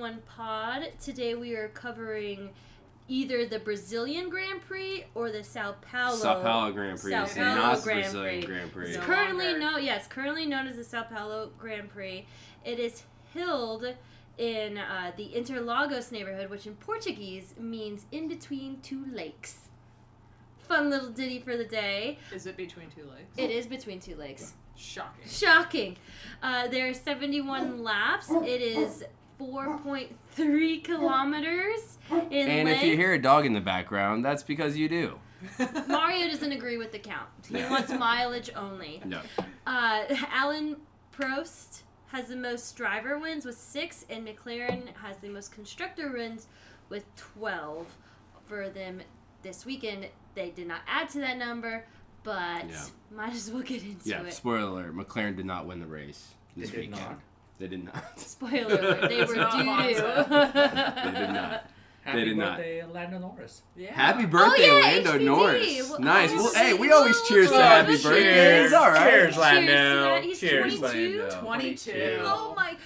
F1 pod. Today we are covering either the Brazilian Grand Prix or the Sao Paulo. Sao Paulo Grand Prix, Sao and Paulo not Grand Brazilian Prix. Grand Prix. It's No currently longer. known, yes, currently known as the Sao Paulo Grand Prix. It is held in uh, the Interlagos neighborhood, which in Portuguese means in between two lakes. Fun little ditty for the day. Is it between two lakes? It is between two lakes. Shocking. Shocking. Uh, there are 71 laps. It is 4.3 kilometers in And length. if you hear a dog in the background, that's because you do. Mario doesn't agree with the count. He Yeah. wants mileage only. No. Uh, Alain Prost has the most driver wins with six, and McLaren has the most constructor wins with 12 for them this weekend. They did not add to that number, but Yeah. might as well get into Yeah, it. spoiler alert, McLaren did not win the race They this did weekend. not. They did not. Spoiler alert, they were not due Monza. to. They did not. Happy did not. birthday, Lando Norris. Yeah. Happy oh, birthday, yeah, Lando HBD. Norris. Well, nice. oh, Well, hey, we well, always cheers to well, happy cheers. birthdays. All right. Cheers, Cheers, Lando. he's Cheers, 22. Lando. 22. Oh my.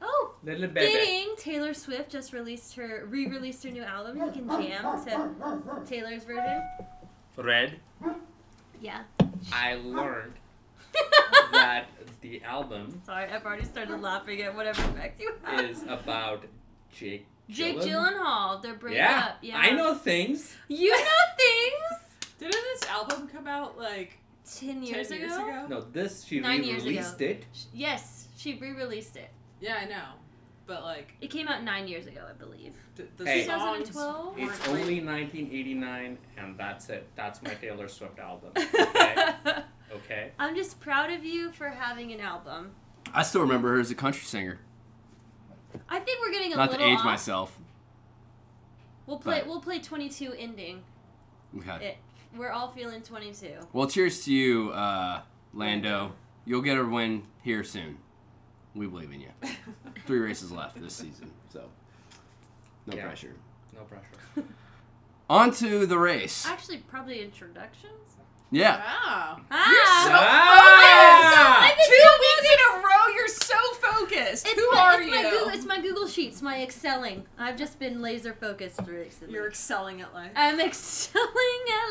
Oh, Little baby. fitting. Taylor Swift just released her, re-released her new album. You can jam to Taylor's version. Red. Yeah. I learned that the album Sorry, I've already started laughing at whatever effect you have. is about Jake. Jake Gyllen- Gyllenhaal, their breakup. Yeah, Yeah. I know things. You know things. Didn't this album come out like Ten years, 10 ago? years ago? No, this she Nine years re-released ago. it. Yes, she re-released it. Yeah, I know. But like It came out nine years ago, I believe. the, the Hey. songs 2012? weren't It's only 1989, and that's it. That's my Taylor Swift album. Okay. Okay. I'm just proud of you for having an album. I still remember her as a country singer. I think we're getting a Not to age off. myself. We'll play. but- We'll play 22 ending. Okay. It. We're all feeling 22. Well, cheers to you, uh, Lando. You'll get a win here soon. We believe in you. Three races left this season, so no Yeah. pressure. No pressure. On to the race. Actually, probably introductions. Yeah. Wow. Ah! Ah! I'm Two weeks in a row, you're so focused. It's Who my, are it's you? My Google, it's my Google Sheets, my excelling. I've just been laser focused recently. You're excelling at life. I'm excelling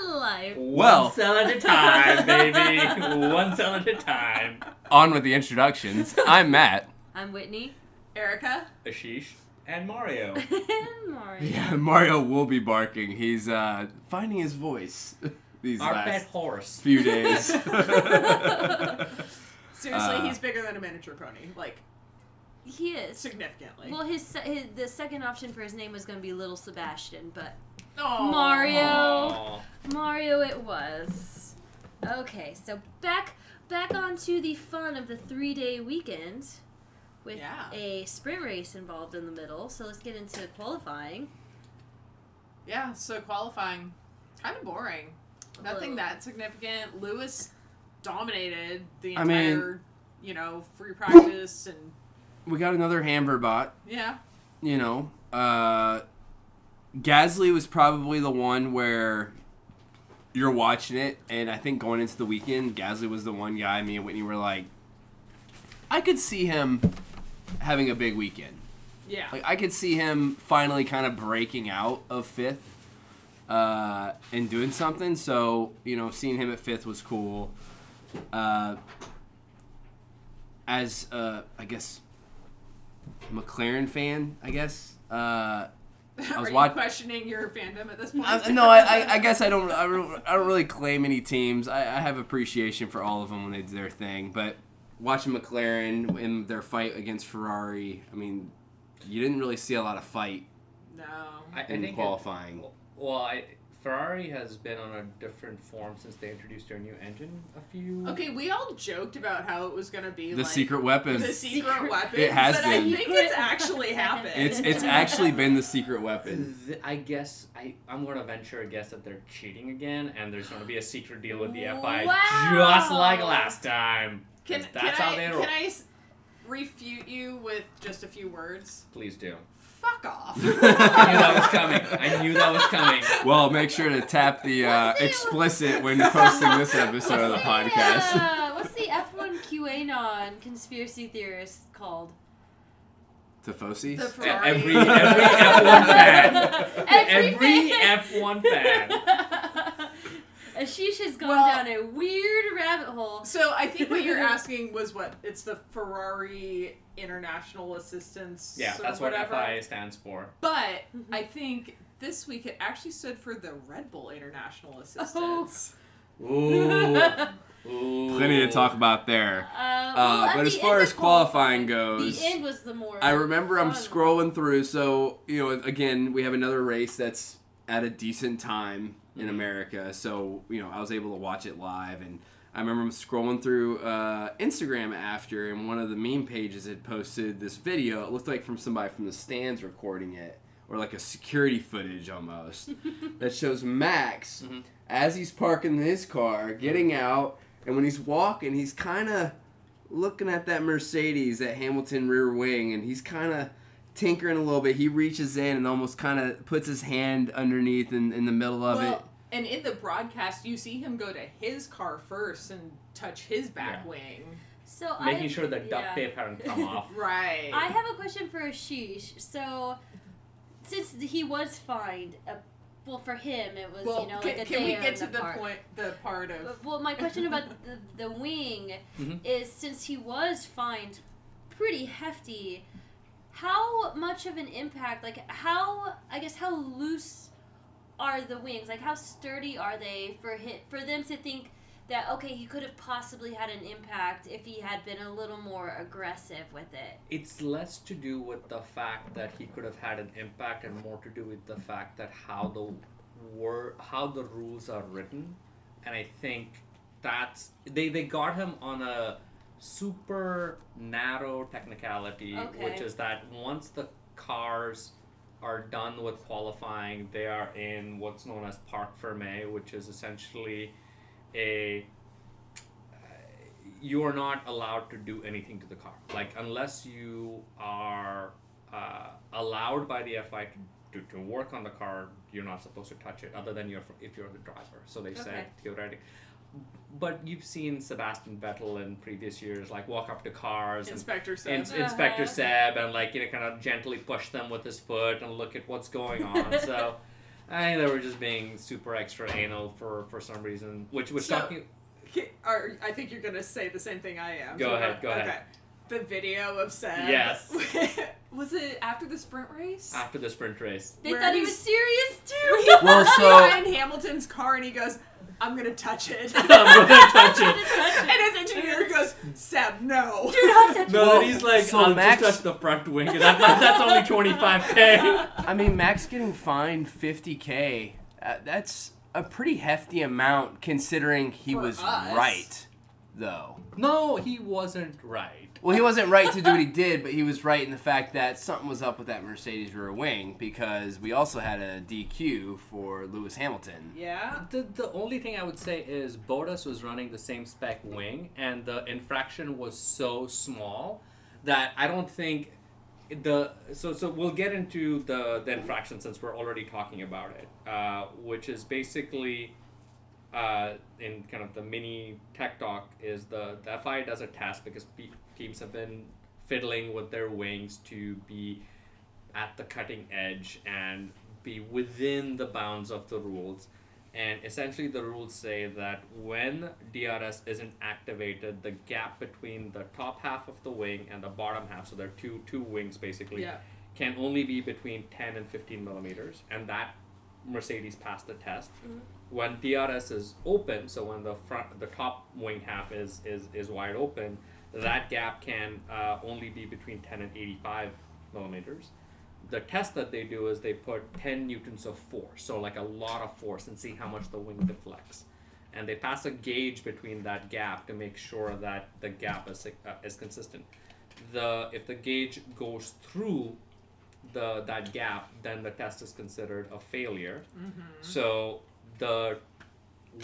at life. Well- One cell at a time, baby. One cell at a time. On with the introductions. I'm Matt. I'm Whitney. Erica. Ashish and Mario. and Mario. Yeah, Mario will be barking. He's uh, finding his voice these Our pet last horse. few days. Seriously, Uh, he's bigger than a miniature pony, like He is. significantly. Well, his, se- his the second option for his name was going to be Little Sebastian, but Aw. Mario. Aw. Mario it was. Okay, so back back onto the fun of the three day weekend with Yeah. a sprint race involved in the middle. So let's get into qualifying. Yeah, so qualifying, kind of boring. Nothing that significant. Lewis dominated the I mean- entire, you know, free practice and we got another Hammer bot. yeah. you know, uh, Gasly was probably the one where you're watching it, and I think going into the weekend, Gasly was the one guy. Me and Whitney were like, I could see him having a big weekend. Yeah. Like I could see him finally kind of breaking out of fifth uh, and doing something. So you know, seeing him at fifth was cool. Uh, as uh, I guess McLaren fan, I guess. Uh, was Are you watch- questioning your fandom at this point? I, no, I, I, I guess I don't, I don't. I don't really claim any teams. I, I have appreciation for all of them when they do their thing. But watching McLaren in their fight against Ferrari, I mean, you didn't really see a lot of fight no. I, I in think it- qualifying. Well, I, Ferrari has been on a different form since they introduced their new engine a few. Okay, we all joked about how it was gonna be the like secret weapon. the secret, Secret- weapon. It has but been. I think it's actually happened. It's it's actually been the secret weapon. I guess I, I'm going to venture a guess that they're cheating again, and there's going to be a secret deal with the FI Wow. just like last time. Can that's I, how they roll. can I s- refute you with just a few words? Please do. Fuck off. I knew that was coming. I knew that was coming. Well, make sure to tap the uh, What's the- explicit when posting this episode of the What's podcast. uh, what's the F1 QAnon conspiracy theorist called? Tifosi. The Ferrari. Every every F1 fan. Every Every fan. F1 fan. Ashish has gone Well- down a weird rabbit hole. So I think what you're asking was what? It's the Ferrari International Assistance. Yeah, or that's what whatever. FIA stands for. But I think this week it actually stood for the Red Bull International Assistance. Ooh. Ooh. Plenty to talk about there. Uh, well, at but as far as of qualifying goes, the end was the more. I remember I'm scrolling through. So you know, again, we have another race that's at a decent time in Mhm. America. So you know, I was able to watch it live, and I remember scrolling through uh, Instagram after, and one of the meme pages had posted this video. It looked like from somebody from the stands recording it, or like a security footage almost, that shows Max Mhm. as he's parking his car, getting out, and when he's walking, he's kind of looking at that Mercedes, that Hamilton rear wing, and he's kind of tinkering a little bit. He reaches in and almost kind of puts his hand underneath in, in the middle of well, it. and in the broadcast, you see him go to his car first and touch his back Yeah. wing. So Making I, sure the duct yeah. tape hadn't come off. Right. I have a question for Ashish. So, since he was fined, uh, well, for him it was well, you know can, like a can we get to the the point, the part of Well, my question about the, the wing Mhm. is since he was fined pretty hefty, how much of an impact, like how, I guess, how loose are the wings? Like how sturdy are they for him, for them to think that okay, he could have possibly had an impact if he had been a little more aggressive with it. It's less to do with the fact that he could have had an impact and more to do with the fact that how the wor- how the rules are written. And I think that's they, they got him on a super narrow technicality, which is that once the cars are done with qualifying, they are in what's known as Parc Fermé, which is essentially a you are not allowed to do anything to the car. Like unless you are uh, allowed by the FI to, to, to work on the car, you're not supposed to touch it. Other than you're if you're the driver. So they Okay. said theoretically. But you've seen Sebastian Vettel in previous years, like walk up to cars and Inspector in, says. Inspector Uh-huh. Seb and like you know kind of gently push them with his foot and look at what's going on. so I think they were just being super extra anal for for some reason, which was So- talking. Or I think you're gonna say the same thing I am. Go ahead, go okay. ahead. The video of Seb. Yes. was it after the sprint race? after the sprint race. They Where thought he was serious too. he Well, walks so- behind Hamilton's car and he goes, "I'm gonna touch it." I'm gonna touch it. and his engineer goes, "Seb, no." Do not touch No, Well, then he's like, so I'll Max- just touch the front wing. That, that- that's only 25k. I mean, Max getting fined 50k. Uh, that's a pretty hefty amount considering he For was us. right, though. No, he wasn't right. Well, he wasn't right to do what he did, but he was right in the fact that something was up with that Mercedes rear wing because we also had a DQ for Lewis Hamilton. Yeah. The, the only thing I would say is Bottas was running the same spec wing, and the infraction was so small that I don't think the so so we'll get into the the infraction since we're already talking about it, uh, which is basically uh, in kind of the mini tech talk is the the FIA does a test because pe- teams have been fiddling with their wings to be at the cutting edge and be within the bounds of the rules. And essentially, the rules say that when DRS isn't activated, the gap between the top half of the wing and the bottom half, so there are two two wings basically, Yeah. can only be between 10 and 15 millimeters, and that Mercedes passed the test. Mm-hmm. When DRS is open, so when the front, the top wing half is is, is wide open, that gap can uh, only be between 10 and 85 millimeters. The test that they do is they put 10 newtons of force, so like a lot of force, and see how much the wing deflects. And they pass a gauge between that gap to make sure that the gap is uh, is consistent. The if the gauge goes through the that gap, then the test is considered a failure. So the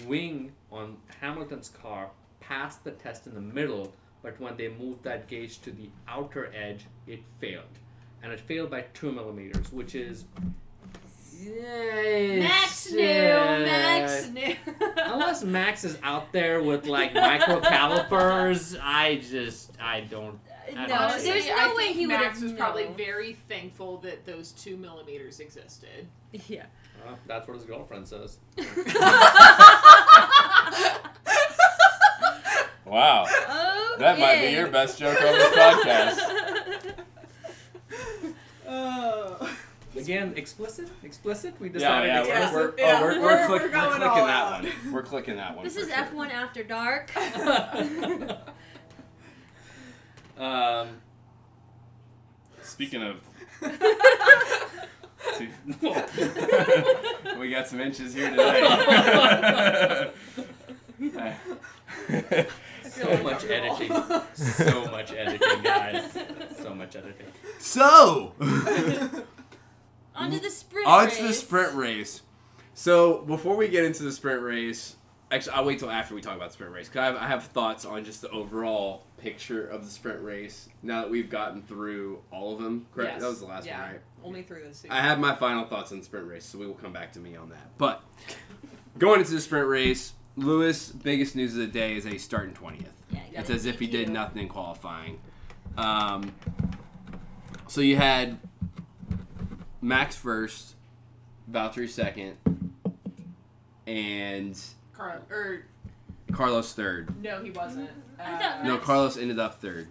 wing on Hamilton's car passed the test in the middle, but when they moved that gauge to the outer edge, it failed. And it failed by two millimeters, which is Max knew. Max knew. Unless Max is out there with like micro calipers, I just I don't And no, Honestly, there's I no way he would Max have was probably very thankful that those two millimeters existed. Yeah. Well, that's what his girlfriend says. Wow. Okay. That might be your best joke on this podcast. Oh. Again, explicit, explicit. We Yeah, decided. yeah, Yeah. we're, we're, Yeah, oh, we're, we're, we're- click, we're we're, clicking that one. We're clicking that one. This is sure. F1 After Dark. um, Speaking of, we got some inches here today. So much editing, so much editing, guys, so much editing. so, Onto the sprint on race. to the sprint race. So, before we get into the sprint race, actually, I'll wait till after we talk about the sprint race because I have, I have thoughts on just the overall picture of the sprint race now that we've gotten through all of them. Correct? Yes. That was the last yeah. one, right? Only through this season. I have my final thoughts on the sprint race, so we will come back to me on that. But going into the sprint race, Lewis' biggest news of the day is that he's starting 20th. Yeah, you as if he did nothing in qualifying. Um, so you had Max first, Valtteri second, and Car- or Carlos third. no, he wasn't. I Uh, No, Carlos ended up third.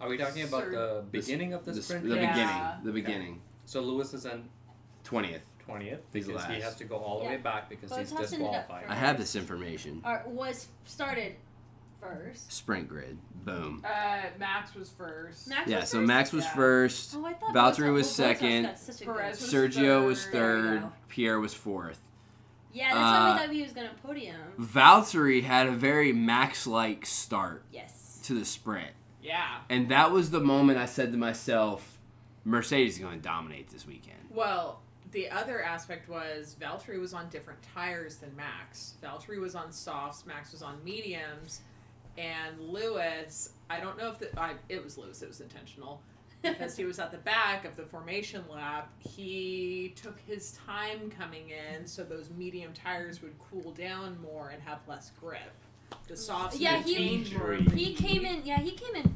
Are we talking about Sir. the beginning of the, The, sprint? the? Yeah. beginning. The beginning. So Lewis is in 20th. Twentieth He's because he last. has to go all the Yeah. way back because But he's Thompson ended up disqualified. I have this information. Or was started first. Sprint grid. Boom. Uh, Max was first. Max Yeah, was so first? Max was Yeah. first. Oh, I thought Valtteri Bottas- was well, Bottas second. got such a good- Perez was Sergio was third. There you third. go. Pierre was fourth. Yeah, that's why Uh, we thought he was gonna podium. Valtteri had a very Max-like start Yes. to the sprint, Yeah. and that was the moment I said to myself, "Mercedes is going to dominate this weekend." Well, the other aspect was Valtteri was on different tires than Max. Valtteri was on softs, Max was on mediums, and Lewis. I don't know if the, I, it was Lewis. It was intentional because he was at the back of the formation lap. He took his time coming in, so those medium tires would cool down more and have less grip. The softs Yeah, he-. He came in. Yeah, he came in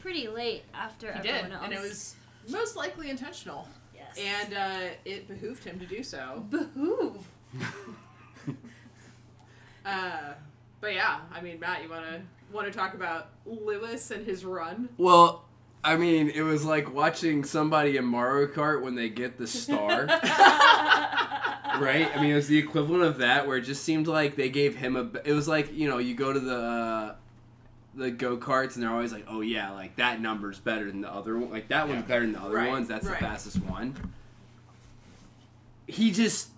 pretty late after He everyone did, else. and it was most likely intentional, yes. and uh, it behooved him to do so. behoove. Uh, but yeah, I mean, Matt, you wanna want to talk about Lewis and his run? Well, I mean, it was like watching somebody in Mario Kart when they get the star. right? I mean, it was the equivalent of that, where it just seemed like they gave him a. It was like you know, you go to the uh, the go karts, and they're always like, "Oh yeah, like that number's better than the other one. Like that one's better than the other Right, ones. That's right. the fastest one." He just.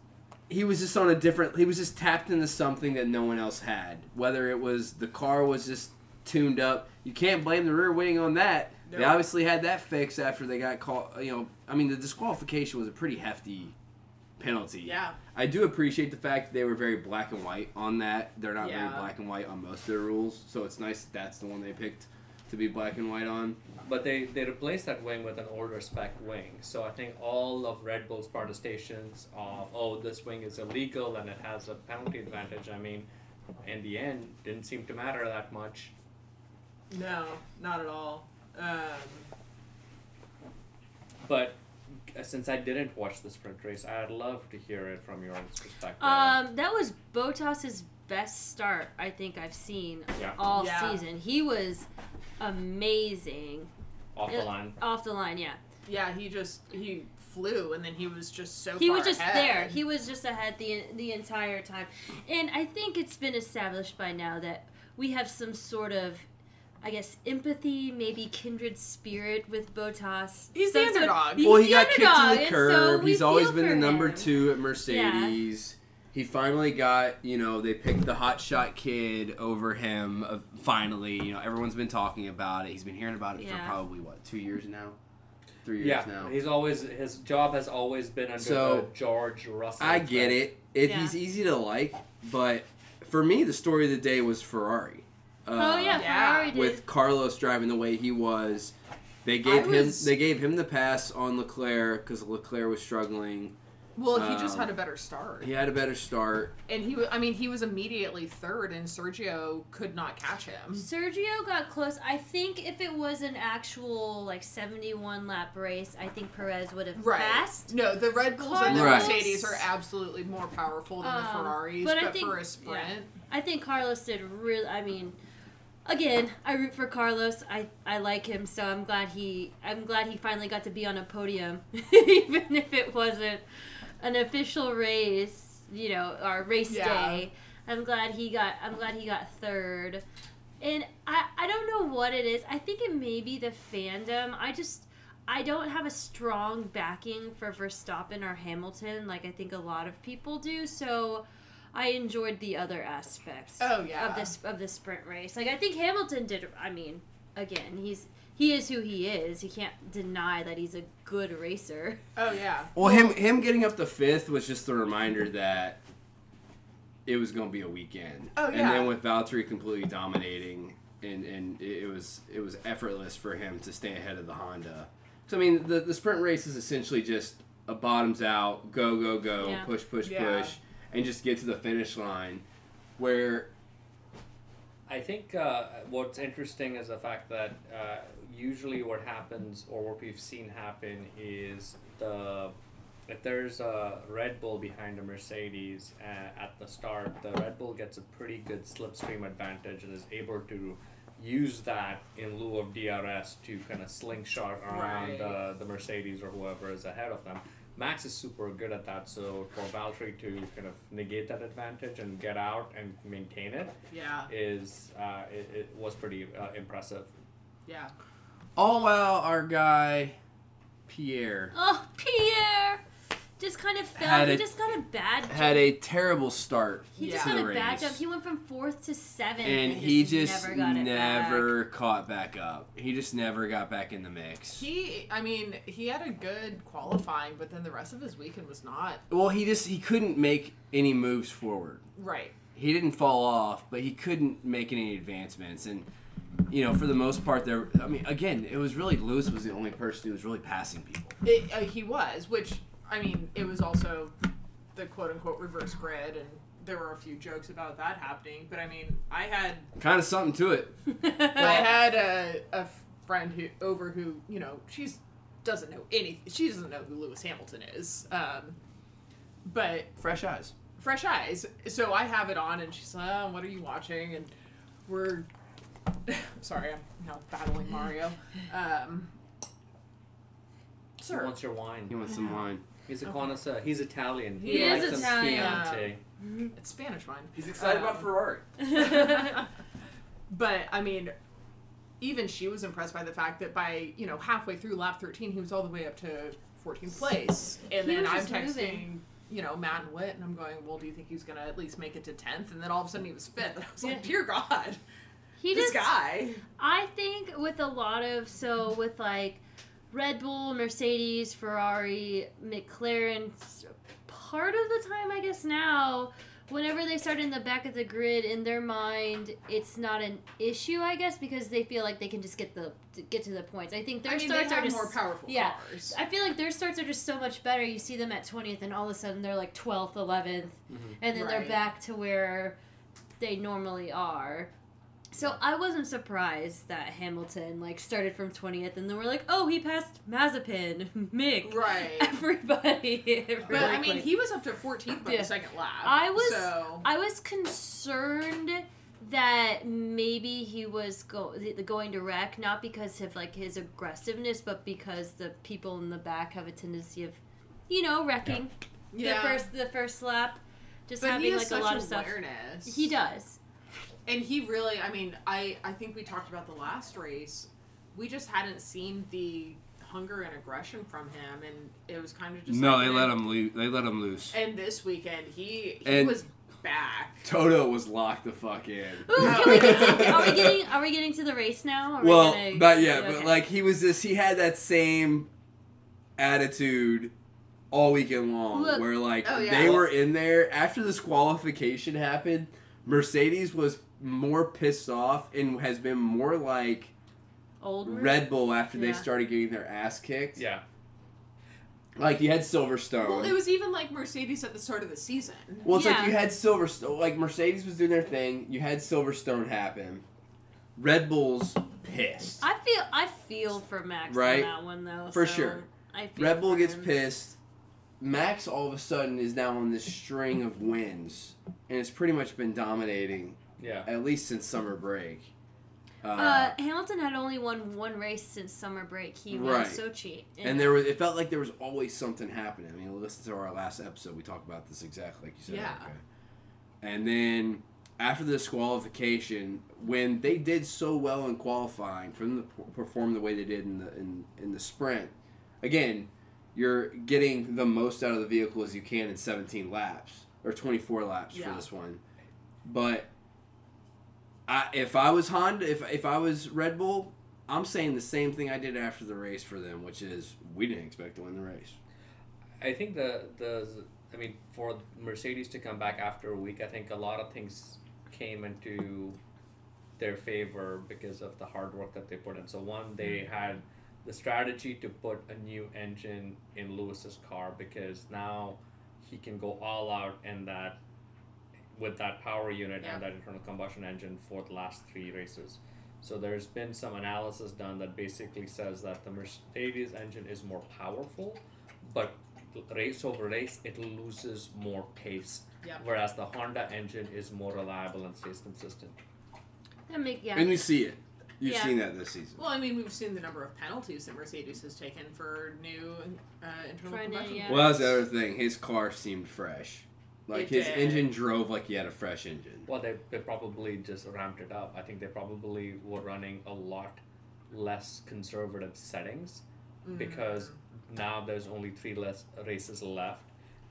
He was just on a different. He was just tapped into something that no one else had. Whether it was the car was just tuned up, you can't blame the rear wing on that. They obviously had that fixed after they got caught. You know, I mean, the disqualification was a pretty hefty penalty. Yeah, I do appreciate the fact that they were very black and white on that. They're not Yeah. very black and white on most of their rules, so it's nice that that's the one they picked to be black and white on. But they, they replaced that wing with an older spec wing. So I think all of Red Bull's protestations of, oh, this wing is illegal and it has a penalty advantage, I mean, in the end, didn't seem to matter that much. no, not at all. Um, But since I didn't watch the sprint race, I'd love to hear it from your perspective. Um, that was Bottas's best start I think I've seen Yeah. all Yeah. season. He was amazing off the it- line. off the line. Yeah, yeah, he just he flew, and then he was just so. he far was just ahead. there. He was just ahead the the entire time, and I think it's been established by now that we have some sort of. I guess empathy, maybe kindred spirit with Bottas. He's the Some sort- underdog. He's well, he the got kicked underdog, to the and curb. so we He's always feel been the number him. two at Mercedes. He finally got, you know, they picked the hotshot kid over him. Uh, finally, you know, everyone's been talking about it. He's been hearing about it for Yeah. probably what two years now, three years Yeah, now. he's always his job has always been under So, the George Russell. I get threat. it. It Yeah. he's easy to like, but for me, the story of the day was Ferrari. Uh, Oh yeah, Yeah. Ferrari did. with Carlos driving the way he was, they gave him was- they gave him the pass on Leclerc because Leclerc was struggling. Well, he just Um, had a better start, He had a better start. and he. wa- I mean, he was immediately third, and Sergio could not catch him. Sergio got close. I think if it was an actual like 71 lap race, I think Perez would have Right. passed. No, the Red Bulls and the Right. Mercedes are absolutely more powerful than the Um, Ferraris, but but, I think- for a sprint, I think Carlos did really. I mean, again, I root for Carlos. I I like him, so I'm glad he. I'm glad he finally got to be on a podium, even if it wasn't an official race. You know, or race Yeah. day. I'm glad he got. I'm glad he got third. And I I don't know what it is. I think it may be the fandom. I just. I don't have a strong backing for Verstappen or Hamilton like I think a lot of people do. So I enjoyed the other aspects Oh, yeah. of this of the sprint race. Like I think Hamilton did. I mean, again, he's he is who he is. You can't deny that he's a good racer. oh yeah, Well, him him getting up to fifth was just a reminder that it was going to be a weekend. Oh, yeah. And then with Valtteri completely dominating, and and it, it was it was effortless for him to stay ahead of the Honda. So I mean, the the sprint race is essentially just a bottoms out, go go go, Yeah. push push Yeah. push, and just get to the finish line. Where I think uh, what's interesting is the fact that uh, usually what happens or what we've seen happen is the if there's a Red Bull behind a Mercedes uh, at the start, the Red Bull gets a pretty good slipstream advantage and is able to use that in lieu of DRS to kind of slingshot around Right. uh, the Mercedes or whoever is ahead of them. Max is super good at that, so for Valtteri to kind of negate that advantage and get out and maintain it, yeah, is uh, it, it was pretty uh, impressive. yeah. all while our guy Pierre Oh, Pierre just kind of fell. Had he a- just got a bad. had a terrible start he just got a the bad race. jump. He went from fourth to seventh, and he just never got it never caught back up. He just never got back in the mix. He, I mean, he had a good qualifying, but then the rest of his weekend was not well, he just he couldn't make any moves forward. right. He didn't fall off, but he couldn't make any advancements. And you know, for the most part, there. I mean, again, it was really Lewis was the only person who was really passing people. It, uh, he was, which I mean, it was also the quote unquote reverse grid, and there were a few jokes about that happening. But I mean, I had Kind of something to it. back. I had a, a friend who over who you know she's doesn't know any she doesn't know who Lewis Hamilton is, um, but Fresh eyes. fresh eyes. So I have it on, and she's like, oh, "What are you watching?" And we're sorry, I'm now battling Mario. Um, He sir, wants your wine. He wants some wine. He's a Okay. connoisseur. He's Italian. He is likes some Italian. Chianti. Mm-hmm. it's Spanish wine. He's excited about um, Ferrari. but I mean, even she was impressed by the fact that by you know halfway through lap 13, he was all the way up to 14th place, and He then I'm just texting. moving. You know, Matt and Witt, and I'm going, Well, do you think he's gonna at least make it to 10th? And then all of a sudden he was 5th. And I was like, Dear God, he this just guy. I think with a lot of so with like Red Bull, Mercedes, Ferrari, McLaren, part of the time I guess now, whenever they start in the back of the grid, in their mind, it's not an issue. I guess because they feel like they can just get the get to the points. I think their I mean, starts are just more powerful yeah. cars. I feel like their starts are just so much better. You see them at 20th, and all of a sudden they're like 12th, 11th, mm-hmm. and then they're back to where they normally are. So I wasn't surprised that Hamilton like started from 20th, and then we're like, oh, he passed Mazepin, Mick, Right. everybody. But I mean, he was up to 14th by Yeah. the second lap. I was- So, I was concerned that maybe he was go- going to wreck, not because of like his aggressiveness, but because the people in the back have a tendency of, you know, wrecking yeah. the first the first lap, just but he having has like a lot of stuff. awareness. He does. And he really, I mean, I, I think we talked about the last race. We just hadn't seen the hunger and aggression from him, and it was kind of just No, like, they man. let him loose. They let him loose. And this weekend, he he And- was back. Toto was locked the fuck in. Ooh, can we get to, are we getting are we getting to the race now? Are we well, gonna- not yet, but like he was just he had that same attitude all weekend long, Look- where like Oh, yeah. they were in there after this qualification happened. Mercedes was more pissed off and has been more like old Red Bull after they started getting their ass kicked. Yeah. Like you had Silverstone. Well, it was even like Mercedes at the start of the season. Well, it's Yeah. like you had Silverstone, like Mercedes was doing their thing. You had Silverstone happen. Red Bull's pissed. I feel I feel for Max Right? on that one though. For so sure. I feel Red Bull for gets him. pissed. Max all of a sudden is now on this string of wins, and it's pretty much been dominating Yeah. at least since summer break. Uh, Uh, Hamilton had only won one race since summer break. He won Right. Sochi. and there was, it felt like there was always something happening. I mean, listen to our last episode. We talked about this exactly like you said. Yeah. Erica. And then after the disqualification, when they did so well in qualifying, for them to perform the way they did in the in, in the sprint, again, you're getting the most out of the vehicle as you can in 17 laps or 24 laps Yeah. for this one. But I, if I was Honda, if if I was Red Bull, I'm saying the same thing I did after the race for them, which is we didn't expect to win the race. I think the the I mean for Mercedes to come back after a week, I think a lot of things came into their favor because of the hard work that they put in. So one, they mm-hmm. had the strategy to put a new engine in Lewis's car because now he can go all out in that with that power unit Yeah. and that internal combustion engine for the last three races. So there's been some analysis done that basically says that the Mercedes engine is more powerful, but race over race it loses more pace. Yep. Whereas the Honda engine is more reliable and stays consistent. That make yeah. And you see it. You've Yeah. seen that this season. Well, I mean, we've seen the number of penalties that Mercedes has taken for new uh, internal For combustion. yeah. Well, that's the other thing. His car seemed fresh. Like It his did. engine drove like he had a fresh engine. Well, they, they probably just ramped it up. I think they probably were running a lot less conservative settings Mm. because now there's only three less races left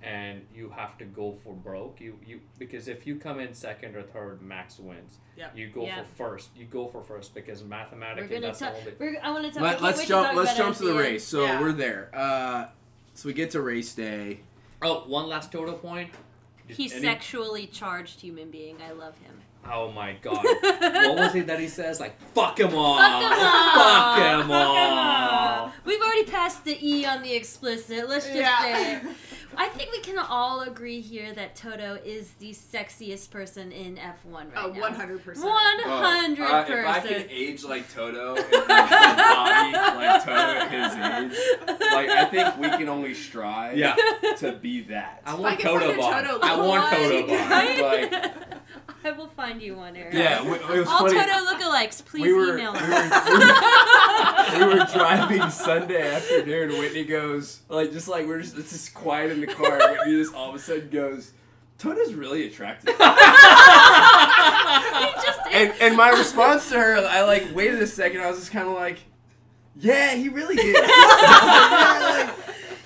and you have to go for broke you you because if you come in second or third max wins Yep. you go Yeah. for first you go for first because We're mathematically that's talk. the only We're, I want to talk. Let, let's jump. Let's jump to the end. race. So Yeah. we're there. Uh, so we get to race day. oh one last total point Did He's sexually charged human being. I love him. Oh my god what was it that he says like fuck him all Fuck 'em all. fuck him Fuck 'em all all. We've already passed the E on the explicit. Let's just Yeah. say. I think we can all agree here that Toto is the sexiest person in F1 right Oh, now. 100%. One hundred Uh, if I could age like Toto and body like Toto at his age, like I think we can only strive Yeah. to be that. I If I want could find Toto a Bar. Toto I want lookalike, Toto Bar. Like- I will find you one, Eric. Yeah, we- it was All funny. Toto lookalikes, please we were, email we us. were, we were driving Sunday afternoon. Whitney goes like just like we're just it's just quiet in the car. and Whitney just all of a sudden goes, "Toto's really attractive." He just and and my response to her, I like waited a second. I was just kind of like, "Yeah, he really is." yeah, like,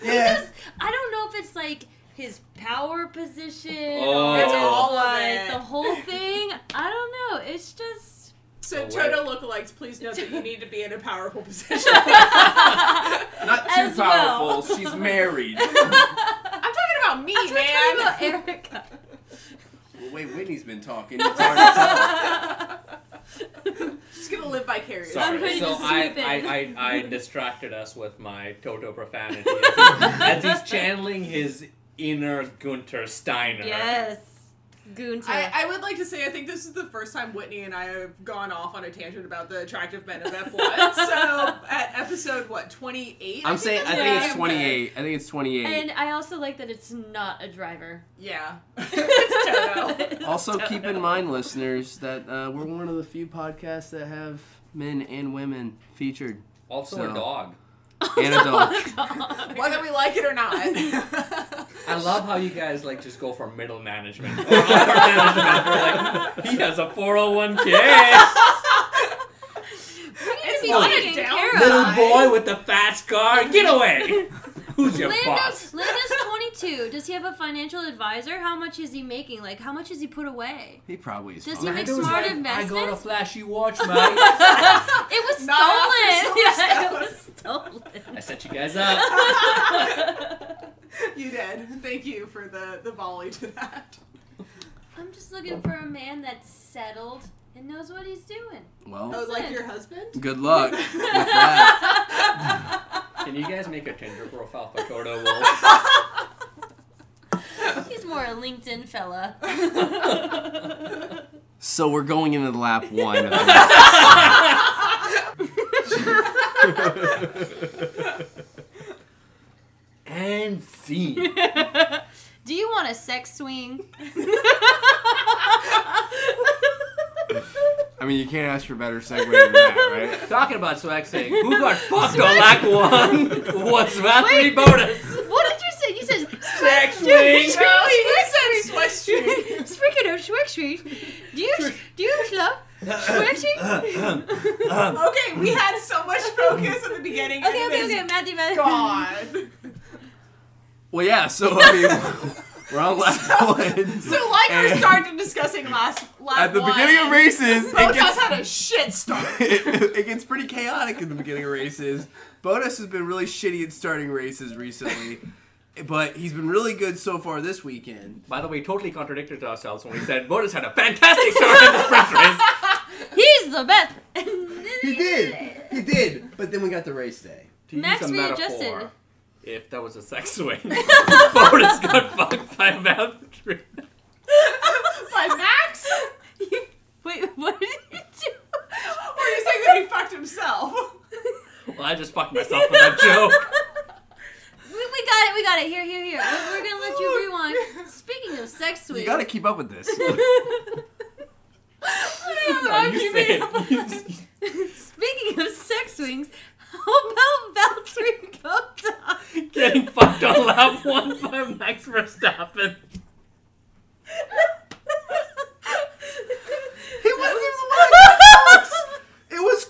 yeah. Because I don't know if it's like his power position Oh. or It's all of like it. the whole thing. I don't know. It's just So, So where- Toto lookalikes, please note that you need to be in a powerful position. Not too As well. powerful. She's married. I'm talking about me, I'm man. talking about Erica. well, wait, Whitney's been talking. It's hard to tell. Just gonna live vicariously. I'm Sorry. So I. I, I, I distracted us with my Toto profanity as, he- as he's channeling his inner Guenther Steiner. yes, Guenther. I, I would like to say I think this is the first time Whitney and I have gone off on a tangent about the attractive men of F1. so at episode what twenty eight? I'm saying I think it's 28. I think it's 28. and I also like that it's not a driver. Yeah, it's Toto. It's Also, keep in mind, listeners, that uh, we're one of the few podcasts that have men and women featured, Also So- a dog. and a oh dog. Whether we like it or not. I love how you guys like just go for middle management. Or upper management. We're like, he has a 401k. It's be not a taken care of. Little boy with the fast car. Get away. Who's your boss? Lando's, Lando's 22. Does he have a financial advisor? How much is he making? Like, how much has he put away? He probably is. Does fine. he make smart like, I got a flashy watch, mate. It was stolen. Yeah, it was stolen. I set you guys up. you did. Thank you for the the volley to that. I'm just looking for a man that's settled and knows what he's doing. Well, Oh, like your husband? good luck with that. Can you guys make a Tinder profile for Toto Wolff? More a LinkedIn fella. So we're going into lap one of this. and scene. Do you want a sex swing? I mean, you can't ask for a better segue than that, right? Talking about swexing, who got fucked on lap one was Valerie Bonus. what did you say? You said Sex Dude, swing. Schwick No, Street. he oh, said Schwick Street. Speaking of Schwick Street, do you do you love Schwick Street? Okay, we had so much focus at the beginning. Okay, and okay, it is okay, Matthew, Matthew. God. Well, yeah. So I mean, we're on lap one. So, like we And started discussing last last At the beginning of races, it Bottas gets had a shit start. it, it gets pretty chaotic in the beginning of races. Bonus has been really shitty at starting races recently, but he's been really good so far this weekend. By the way, totally contradicted to ourselves when we said Bonus had a fantastic start in the sprint race. He's the best. He did, he did. But then we got the race day. To use Max a readjusted. metaphor, if that was a sex swing, Bonus got fucked by Valerie. By Max? Wait, what did you do? Or are you saying that he fucked himself? Well, I just fucked myself with that joke. We, we got it, we got it. Here, here, here. We're, we're gonna let you oh, rewind. Speaking of sex swings. You got to keep up with this. No, you say it. Speaking of sex swings, how about Valtteri Bottas? Getting fucked on lap one by Max Verstappen. He wasn't even the one that got fucked. It was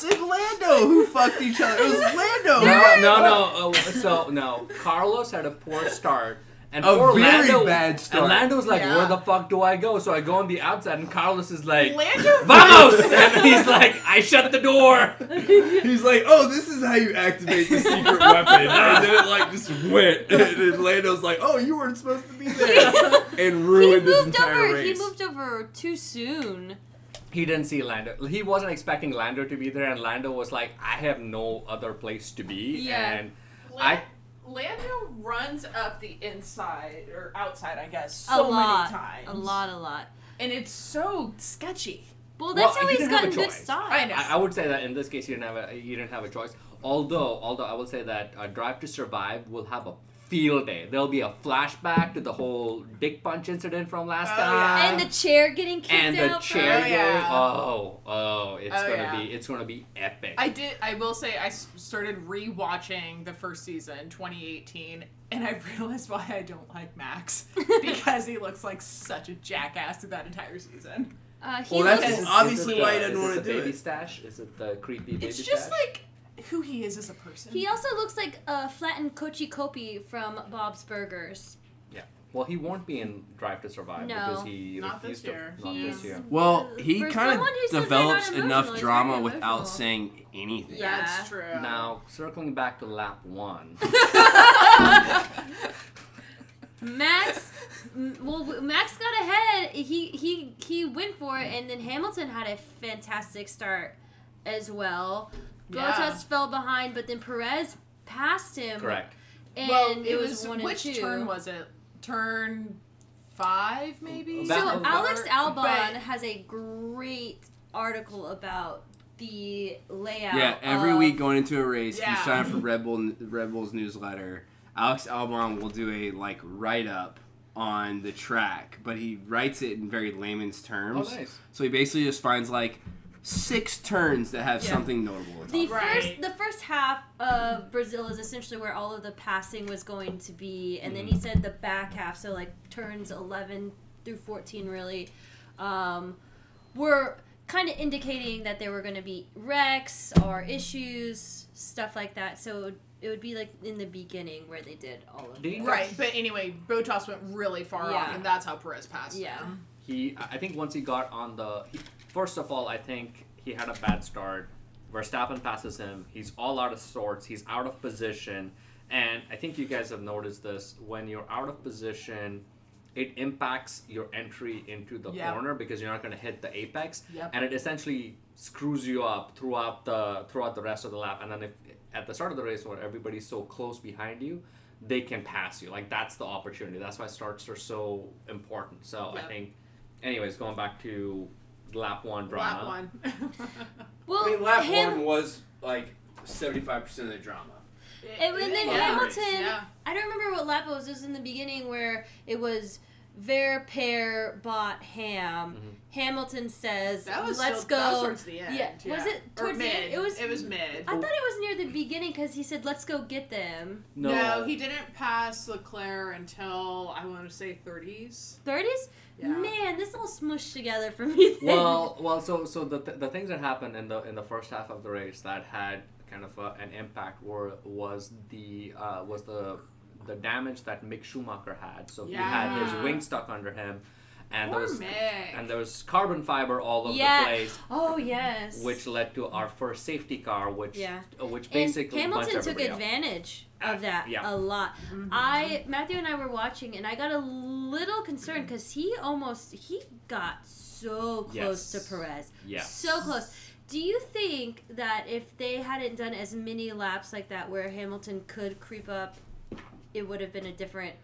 Carlos and Lando who fucked each other. It was Lando. No, no, no. Uh, so no, Carlos had a poor start, and A poor very Lando, bad start. And Lando's like, Yeah. "Where the fuck do I go?" So I go on the outside, and Carlos is like, Lando "Vamos!" and he's like, "I shut the door." He's like, oh, this is how you activate the secret weapon. And then it like just went. And then Lando's like, oh, you weren't supposed to be there. And ruined this moved entire over. race. He moved over too soon. He didn't see Lando. He wasn't expecting Lando to be there, and Lando was like, "I have no other place to be." Yeah. And I Lando runs up the inside or outside, I guess, A so lot, many times. a lot, a lot. and it's so sketchy. Well, that's Well, how he he's didn't have gotten a good choice. stops. I know. I, I would say that in this case, he didn't have a he didn't have a choice. Although, although I will say that uh, Drive to Survive will have a field day. There'll be a flashback to the whole dick punch incident from last Oh, time. yeah. And the chair getting kicked and the chair Oh, yeah. going. Oh, oh, it's Oh, gonna yeah. be it's gonna be epic. I did. I will say I started rewatching the first season, 2018, and I realized why I don't like Max because he looks like such a jackass through that entire season. Uh, he Well, that's looks- Is- obviously is why he the- doesn't wanna do baby it. stash? Is it the creepy baby It's just stash? like who he is as a person. He also looks like a flattened Kuchi Kopi from Bob's Burgers. yeah. Well, he won't be in Drive to Survive No. because he Not this refused to. year. Not He's- this year. Well, he kind someone who says of develops enough drama without saying anything. Yeah. That's true. Now, circling back to lap one. Max, well, Max got ahead. He he he went for it, and then Hamilton had a fantastic start as well. Yeah. Bottas fell behind, but then Perez passed him. Correct. And well, it, was, one which and two. turn was it? Turn five, maybe. so Alex Albon but- has a great article about the layout. Yeah, every of- week going into a race, Yeah. if you sign up for Red Bull Red Bull's newsletter, Alex Albon will do a like write up on the track, but he writes it in very layman's terms. Oh, nice. So he basically just finds like six turns that have Yeah. something notable. at The. Right. first, the first half of Brazil is essentially where all of the passing was going to be, and then he said the back half, so like turns eleven through fourteen, really, um, were kind of indicating that there were going to be wrecks or issues, stuff like that. So it would, it would be like in the beginning where they did all of Did it. Right, but anyway, Bottas went really far Yeah. off, and that's how Perez passed Yeah. him. He, I think once he got on the, he, first of all, I think he had a bad start. Verstappen passes him. He's all out of sorts. He's out of position, and I think you guys have noticed this. When you're out of position, it impacts your entry into the Yep. corner because you're not going to hit the apex, Yep. and it essentially screws you up throughout the throughout the rest of the lap. And then if at the start of the race where everybody's so close behind you, they can pass you. Like that's the opportunity. That's why starts are so important. So I think, anyways, going back to lap one drama. Lap one. Well, I mean, lap Ham- one was like seventy-five percent of the drama. And when then Yeah. Hamilton, Yeah. I don't remember what lap it was. It was in the beginning where it was Ver, Pair, Bot, Ham. Mhm. Hamilton says, That was "Let's still, go." That was towards the end. Yeah. Was it Or towards the end? It was- It was mid. I thought it was near the beginning because he said, "Let's go get them." no. he didn't pass Leclerc until I want to say 30s. 30s. Yeah. Man, this all smushed together for me. then. well, well, so so the, th- the things that happened in the in the first half of the race that had kind of a, an impact were was the uh, was the the damage that Mick Schumacher had. So he had his wing stuck under him, and there was Mick. and there was carbon fiber all over Yeah. the place, oh yes. which led to our first safety car, which Yeah. uh, which and basically Hamilton took everybody up. advantage Uh, of that yeah. a lot. Mhm. I Matthew and I were watching, and I got a little concerned because he almost he got so close Yes. to Perez, Yes. so close. Do you think that if they hadn't done as many laps like that, where Hamilton could creep up, it would have been a different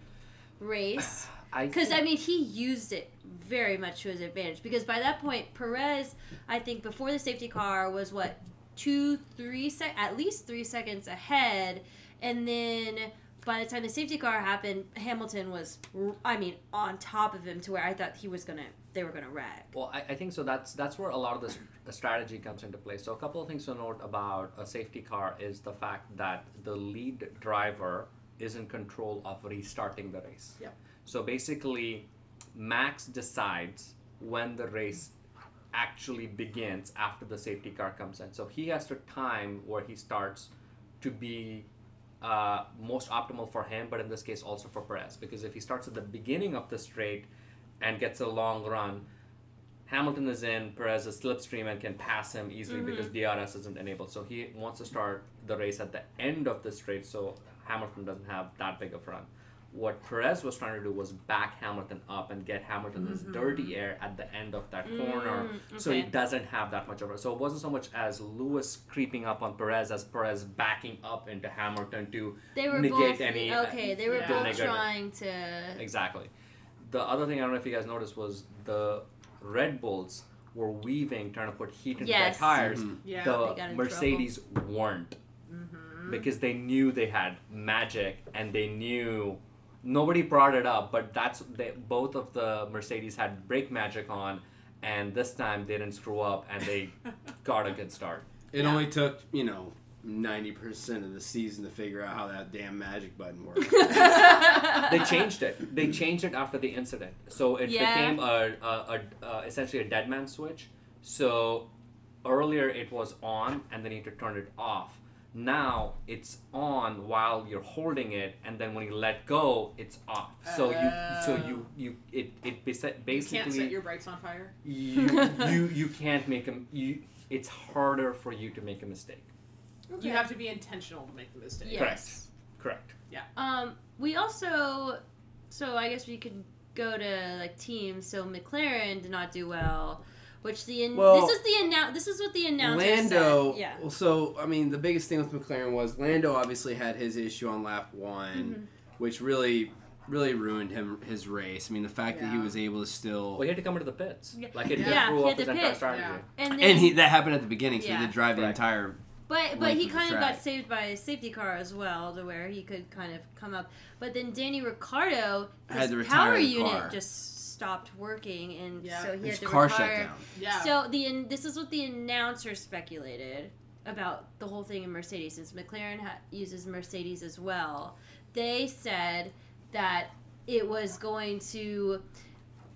race? Because think- I mean, he used it very much to his advantage. Because by that point, Perez, I think before the safety car was what two, three sec, at least three seconds ahead, and then by the time the safety car happened, Hamilton was, I mean, on top of him to where I thought he was gonna, they were gonna wreck. Well, I, I think so. That's that's where a lot of this uh, strategy comes into play. So a couple of things to note about a safety car is the fact that the lead driver is in control of restarting the race. Yeah. So basically, Max decides when the race actually begins after the safety car comes in. So he has to time where he starts to be uh, most optimal for him, but in this case also for Perez. Because if he starts at the beginning of the straight and gets a long run, Hamilton is in, Perez is slipstream and can pass him easily Mhm. because DRS isn't enabled. So he wants to start the race at the end of the straight so Hamilton doesn't have that big of run. What Perez was trying to do was back Hamilton up and get Hamilton this dirty air at the end of that corner Mm, so he doesn't have that much of a so it wasn't so much as Lewis creeping up on Perez as Perez backing up into Hamilton to They were negate both any uh, okay. They were yeah. both negative. trying to. exactly. The other thing I don't know if you guys noticed was the Red Bulls were weaving trying to put heat into Yes. their tires. Mhm. Yeah. They The got in Mercedes weren't Mhm. because they knew they had magic and they knew nobody brought it up but that's they, both of the mercedes had brake magic on and this time they didn't screw up and they got a good start It Yeah. only took you know ninety percent of the season to figure out how that damn magic button works. they changed it they changed it after the incident so it Yeah. became a, a, a, a essentially a dead man switch so earlier it was on and then you had to turn it off now it's on while you're holding it and then when you let go it's off so you so Oh. you you it it basically You can't set your brakes on fire. you you you can't make them you it's harder for you to make a mistake You have to be intentional to make the mistake. Yes. correct Yeah. Um, we also, so I guess we could go to like teams. So McLaren did not do well, which the an- Well, this is the announce. This is what the announcer Lando. said. Yeah. Well, so I mean, the biggest thing with McLaren was Lando obviously had his issue on lap one, Mhm. which really, really ruined him his race. I mean, the fact that he was able to still well he had to come into the pits Yeah. like it Yeah. did Yeah, threw he up had his entire pit. strategy Yeah. And then and he that happened at the beginning, so Yeah. he did drive the entire. But but he of kind of got saved by a safety car as well, to where he could kind of come up. But then Danny Ricciardo, his Had to power the unit car. just stopped working, and Yeah. so he His had to car shut down. Yeah. So the an- this is what the announcer speculated about the whole thing in Mercedes, since McLaren ha- uses Mercedes as well. They said that it was going to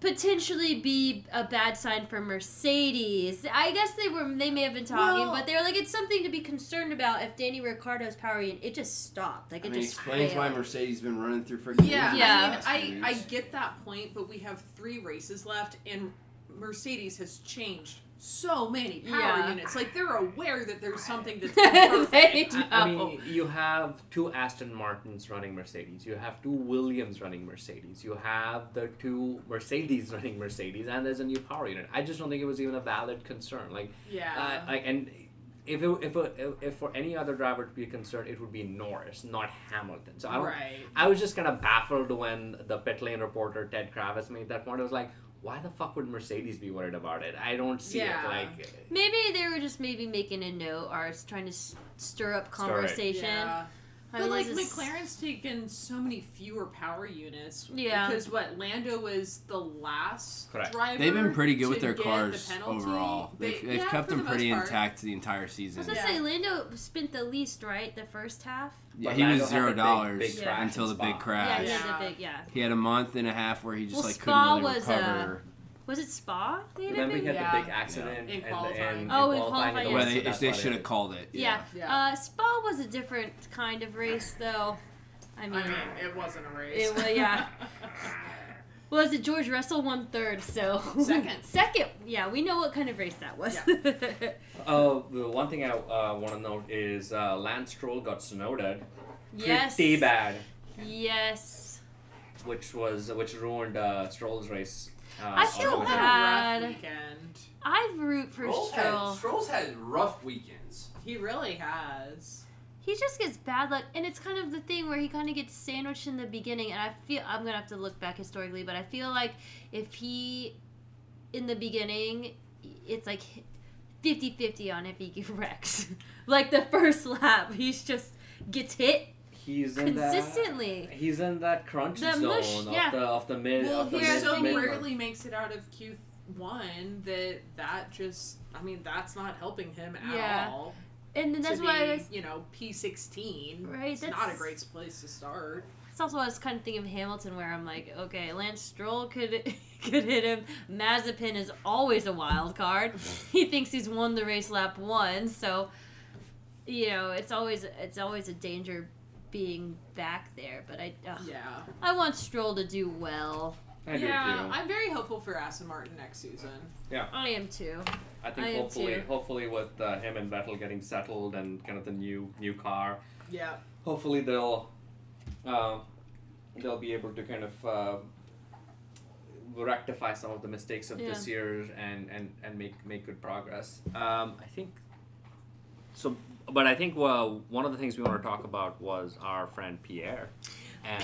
potentially be a bad sign for Mercedes. I guess they were they may have been talking, Well- but they were like it's something to be concerned about if Danny Ricciardo's power unit it just stopped. Like I it mean, just explains why failed. Mercedes been running through freaking. Yeah, Yeah. I mean, I, I get that point, but we have three races left, and Mercedes has changed so many power Yeah. units. Like they're aware that there's something that's They know. I mean, you have two Aston Martins running Mercedes. You have two Williams running Mercedes. You have the two Mercedes running Mercedes, and there's a new power unit. I just don't think it was even a valid concern. Like, yeah. uh, like, and if it, if, it, if for any other driver to be concerned, it would be Norris, not Hamilton. So I, right. I was just kind of baffled when the pit lane reporter Ted Kravitz made that point. I was like, why the fuck would Mercedes be worried about it? I don't see Yeah. it. Like, Maybe they were just maybe making a note or trying to s- stir up conversation. Yeah. I But mean, like this is- McLaren's taken so many fewer power units. Yeah. Because what Lando was the last Correct. driver. They've been pretty good with their cars the overall. They- They've, they've yeah, kept them the pretty part. intact the entire season. I was gonna Yeah. say Lando spent the least, right? The first half. Yeah, But he Lando was zero the big- dollars big crash until the big crash. Yeah, he had the big yeah. He had a month and a half where he just Well, like Spa couldn't really was, uh, recover. Was it Spa? They had a Remember, big- he had Yeah. the big accident In qualifying. and- Oh, in and qualifying, it well, was- they, so they should have called it. Yeah. Yeah. Uh, Spa was a different kind of race, though. I mean, I mean, it wasn't a race. It wa- yeah. was it George Russell won third? So Second. second. Yeah, we know what kind of race that was. Uh, the one thing I uh, want to note is uh, Lance Stroll got snowed yes. pretty bad, Yes. which was which ruined uh, Stroll's race. Uh, I feel ultimately. bad. had a rough. I root for Stroll. Stroll's had rough weekends. He really has. He just gets bad luck, and it's kind of the thing where he kind of gets sandwiched in the beginning. And I feel I'm gonna have to look back historically, but I feel like if he, in the beginning, it's like 50-50 on if he wrecks. like the first lap, he's just gets hit He's in consistently. That, he's in that crunch The zone mush, of yeah. the of the mid. Well, of the he here's mid, so the mid- thing. rarely makes it out of Q one that that just. I mean, that's not helping him at Yeah. all. And then that's to why I be, was, you know, P sixteen. Right, It's that's- not a great place to start. that's also why I was kind of thinking of Hamilton, where I'm like, okay, Lance Stroll could could hit him. Mazepin is always a wild card. he thinks he's won the race lap one, so you know it's always it's always a danger being back there. But I ugh, Yeah. I want Stroll to do well. I yeah, too. I'm very hopeful for Aston Martin next season. Yeah, I am too. I think I am hopefully, too. hopefully with uh, him and Vettel getting settled and kind of the new new car, Yeah. hopefully they'll uh, they'll be able to kind of uh, rectify some of the mistakes of this year and, and, and make make good progress. Um, I think so, but I think well, one of the things we want to talk about was our friend Pierre. And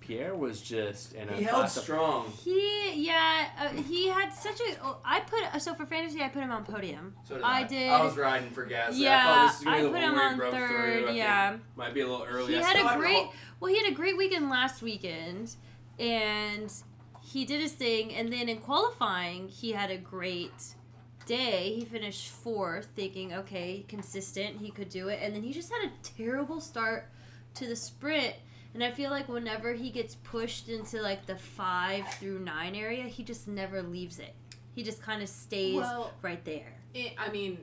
Pierre was just in a He held class of- strong. He yeah uh, he had such a oh, I put so for fantasy I put him on podium. So did I I. did. I was riding for Gasly. I Yeah, thought this was I the put him on third, through. I think yeah. might be a little early. He I had a great hope. well he had a great weekend last weekend and he did his thing and then in qualifying he had a great day he finished fourth thinking okay consistent he could do it and then he just had a terrible start to the sprint and i feel like whenever he gets pushed into like the five through nine area he just never leaves it he just kind of stays Well, right there it, I mean,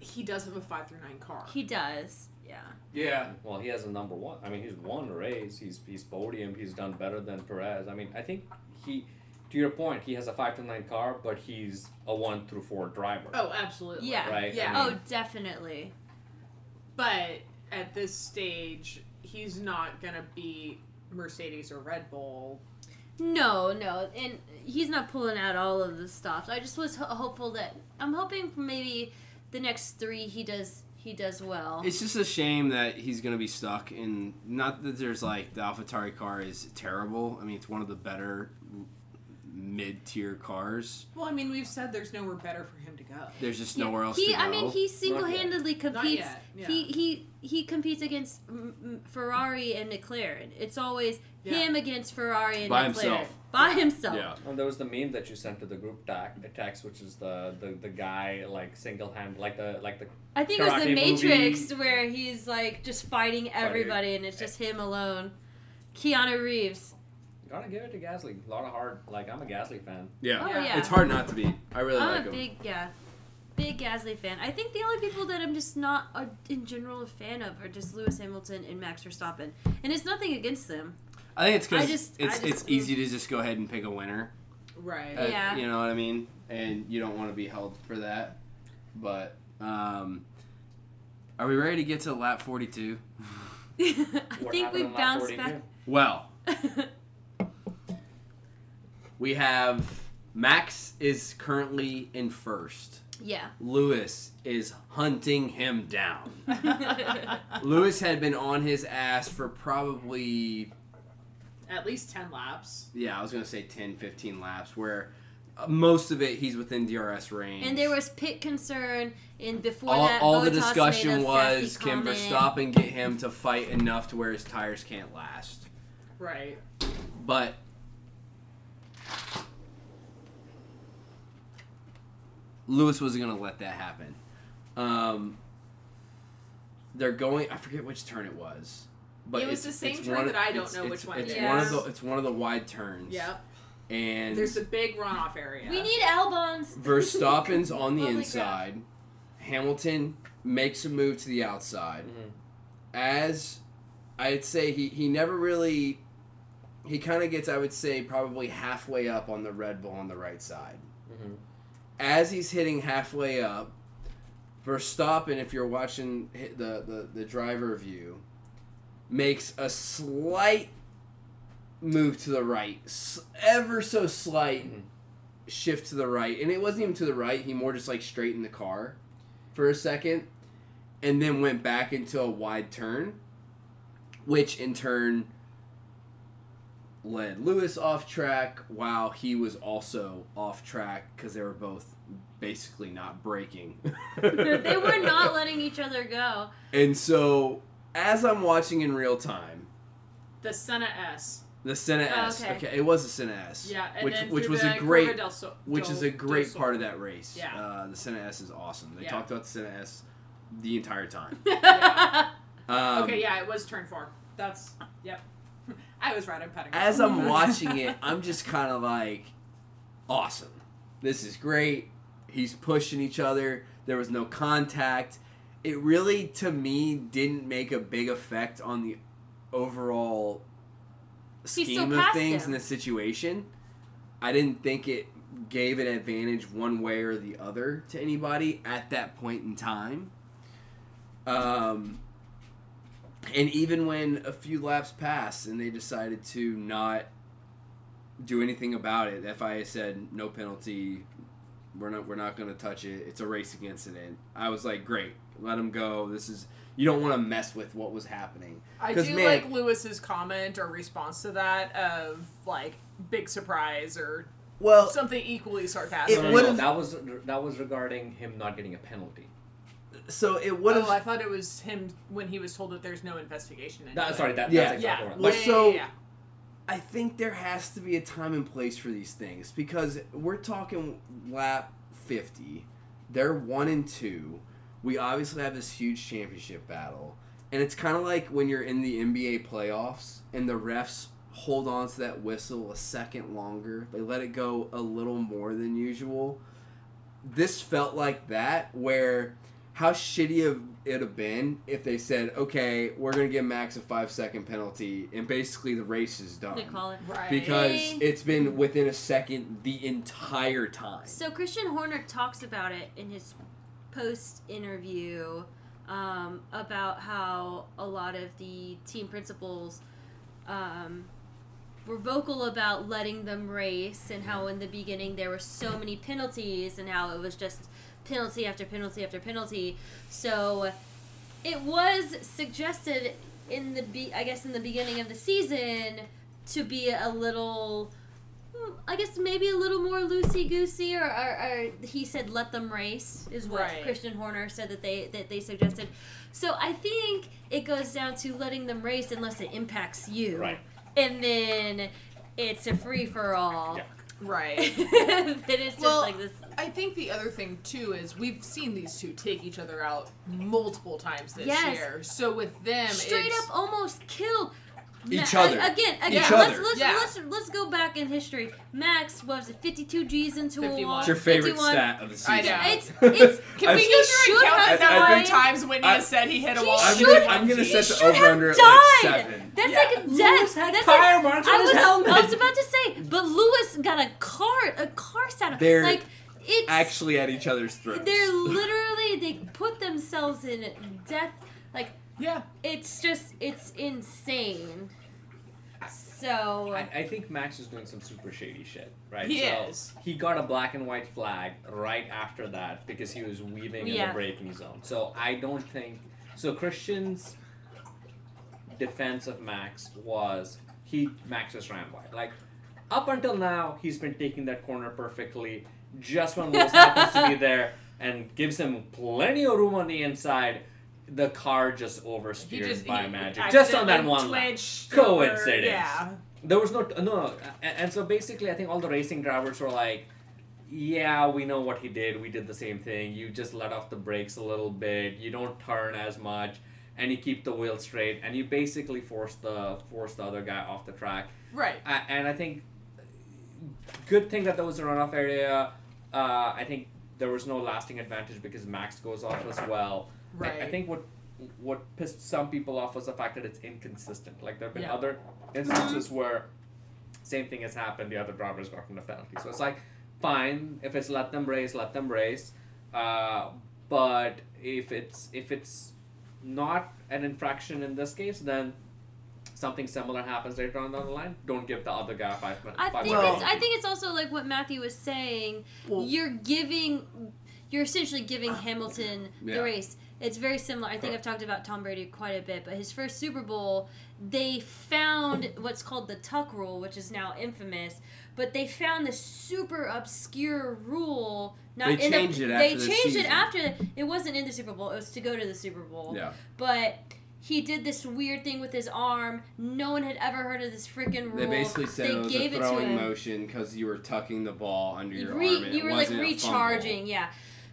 he does have a five through nine car. he does yeah Yeah. Well, he has a number one. I mean, he's won a race. He's he's podium. He's done better than Perez. I mean, I think he, to your point, he has a five to nine car, but he's a one through four driver. oh, absolutely. Yeah. Right. Yeah. I mean, oh definitely But at this stage, he's not gonna be Mercedes or Red Bull. No, no, and he's not pulling out all of the stops. I just was ho- hopeful that I'm hoping for maybe the next three he does he does well. It's just a shame that he's going to be stuck in. Not that there's like the AlphaTauri car is terrible. I mean, it's one of the better mid tier cars. Well, I mean, we've said there's nowhere better for him to go. There's just Yeah, nowhere else he, to go. I mean, he single handedly Not competes. yet. Yeah. He he he competes against Ferrari and McLaren. It's always Yeah. him against Ferrari and By McLaren himself. by himself. yeah. And there was the meme that you sent to the group ta- text, which is the, the, the guy like single hand like the like the I think it was the Karate Matrix where he's like just fighting everybody and it's just him alone. Keanu Reeves. Gotta give it to Gasly. A lot of hard. Like I'm a Gasly fan. yeah. Oh Yeah. yeah. It's hard not to be. I really I'm like a him. big yeah, big Gasly fan. I think the only people that I'm just not a, in general a fan of are just Lewis Hamilton and Max Verstappen, and it's nothing against them. I think it's I because just- it's I just- it's easy to just go ahead and pick a winner. Right. Uh, Yeah. You know what I mean? And you don't want to be held for that. But um, are we ready to get to lap 42? I What think we happened lap bounced 42? back. Well, we have Max is currently in first. yeah. Lewis is hunting him down. Lewis had been on his ass for probably At least 10 laps. yeah, I was going to say 10 15 laps where uh, most of it he's within DRS range. And there was pit concern, and before all, that, all the discussion was can. Verstappen get him to fight enough to where his tires can't last. Right. But Lewis wasn't going to let that happen. Um, they're going. I forget which turn it was, but It was it's, the same turn of- that I don't it's- know it's- which one It's it one of the. It's one of the wide turns. Yep. And There's a big runoff area. We need Albons. Verstappen's on the Oh my God. inside. Hamilton makes a move to the outside. Mhm. As I'd say, he, he never really. He kind of gets, I would say, probably halfway up on the Red Bull on the right side. Mhm. As he's hitting halfway up, Verstappen, if you're watching the, the, the driver view, makes a slight move to the right, ever so slight Mhm. shift to the right, and it wasn't even to the right. He more just like straightened the car for a second, and then went back into a wide turn, which in turn led Lewis off track while he was also off track because they were both basically not breaking. they were not letting each other go. And so, as I'm watching in real time, the Senna S. the Senna Oh, S. okay. Okay. it was a Senna S. Yeah, which which was a great del which is a great del part of that race. Yeah. Uh, the Senna S is awesome. They Yeah. talked about the Senna S the entire time. Yeah. Um, okay, yeah, it was turn four. That's yep. I was right. I'm petting. As. I'm watching it, I'm just kind of like, awesome. This is great. He's pushing each other. There was no contact. It really, to me, didn't make a big effect on the overall scheme of things him. in the situation. I didn't think it gave an advantage one way or the other to anybody at that point in time. Um, and even when a few laps passed and they decided to not do anything about it, the FIA said no penalty. We're not. We're not going to touch it. It's a racing incident. I was like, great, let them go. This is. You don't want to mess with what was happening. I 'Cause, do man- like Lewis's comment or response to that of like big surprise or Well, something equally sarcastic. It No, no, would've- no, that was that was regarding him not getting a penalty. So it would oh, have. Oh, I thought it was him when he was told that there's no investigation. Into That, it. sorry, that, Yeah. that's exactly yeah. right. Well, yeah, so- yeah, yeah. I think there has to be a time and place for these things because we're talking lap 50. They're one and two. We obviously have this huge championship battle. And it's kind of like when you're in the NBA playoffs and the refs hold on to that whistle a second longer. They let it go a little more than usual. This felt like that, where how shitty of it have been if they said, okay, we're going to give Max a five second penalty, and basically the race is done They call it. right. because it's been within a second the entire time. So Christian Horner talks about it in his post interview um, about how a lot of the team principals um, were vocal about letting them race and how in the beginning there were so many penalties and how it was just penalty after penalty after penalty. So it was suggested in the be- I guess in the beginning of the season to be a little hmm, I guess maybe a little more loosey goosey, or, or, or he said let them race is what Right. Christian Horner said that they that they suggested. So I think it goes down to letting them race unless it impacts you, Right. and then it's a free for all. Yeah. Right. it's just Well, like this. I think the other thing too is we've seen these two take each other out multiple times this Yes. year. So with them, Straight up almost killed. Each Ma- other. again. Again, Each let's other. let's, Yeah. let's let's go back in history. Max what was it 52 G's into a wall. What's your favorite 51. stat of the season? I know. It's it's Can we He go through and count have the number of times Whitney I- has said he hit a wall? I'm gonna, I'm gonna set the over under at like seven. That's Yeah. like a death. That's tire like, marks I on his was, helmet. I was about to say, but Lewis got a car a car stat. They're like it's Actually, at each other's throats. they're literally they put themselves in death. Like Yeah. it's just it's insane. So I, I think Max is doing some super shady shit, right? He so is. He got a black and white flag right after that because he was weaving in the braking zone. So I don't think so. Christian's defense of Max was he Max just ran wide. Like up until now, he's been taking that corner perfectly. Just when Lewis happens to be there and gives him plenty of room on the inside, the car just oversteered just by magic. Just on that one lap. twitched Coincidence. yeah. There was no no, and, and so basically, I think all the racing drivers were like, "Yeah, we know what he did. We did the same thing. You just let off the brakes a little bit. You don't turn as much, and you keep the wheel straight, and you basically force the force the other guy off the track. Right. Uh, and I think good thing that there was a runoff area. Uh, I think there was no lasting advantage because Max goes off as well. I- Right. I, think what what pissed some people off was the fact that it's inconsistent. Like there have been Yeah. other instances where same thing has happened. The other drivers gotten a penalty. So it's like fine if it's let them race, let them race. Uh, but if it's if it's not an infraction in this case, then something similar happens later on down the line. Don't give the other guy five minutes. I five think minutes. it's I think it's also like what Matthew was saying. Well- you're giving, you're essentially giving Hamilton Yeah. the race. It's very similar. I think I've talked about Tom Brady quite a bit, but his first Super Bowl, they found what's called the Tuck rule, which is now infamous. But they found this super obscure rule. Not They in changed the, it They after the changed season. it after. It wasn't in the Super Bowl. It was to go to the Super Bowl Yeah. but he did this weird thing with his arm. No one had ever heard of this freaking rule. They basically said They it was gave a throwing motion because you were tucking the ball under your Re- arm. You were like recharging, yeah.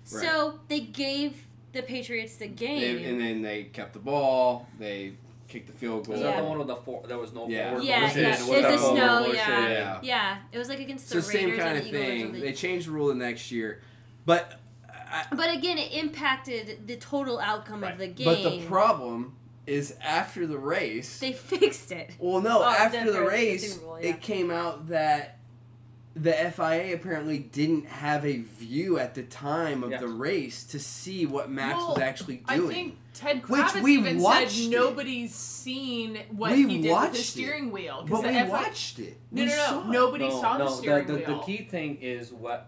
Right. So they gave the Patriots the game. They- and then they kept the ball. They kicked the field goal. Was Yeah. that the one with the four? There was no Yeah. forward yeah, Was motion. it- yeah. was the snow, yeah. Yeah. yeah. It was like against So the same kind of the thing. They changed the rule the next year, but I, But again, it impacted the total outcome of the game. but the problem is after the race. they fixed it. well, no, Oh, after the the race, Super Bowl, yeah. it came out that the FIA apparently didn't have a view at the time of Yeah. the race to see what Max was Well, actually I doing. think Ted Which we even watched said it. nobody's seen what We he did with watched the it. steering wheel. 'cause but the we FI watched it. No, We no, no. saw. Nobody no, saw no, the steering the, the, wheel. the key thing is what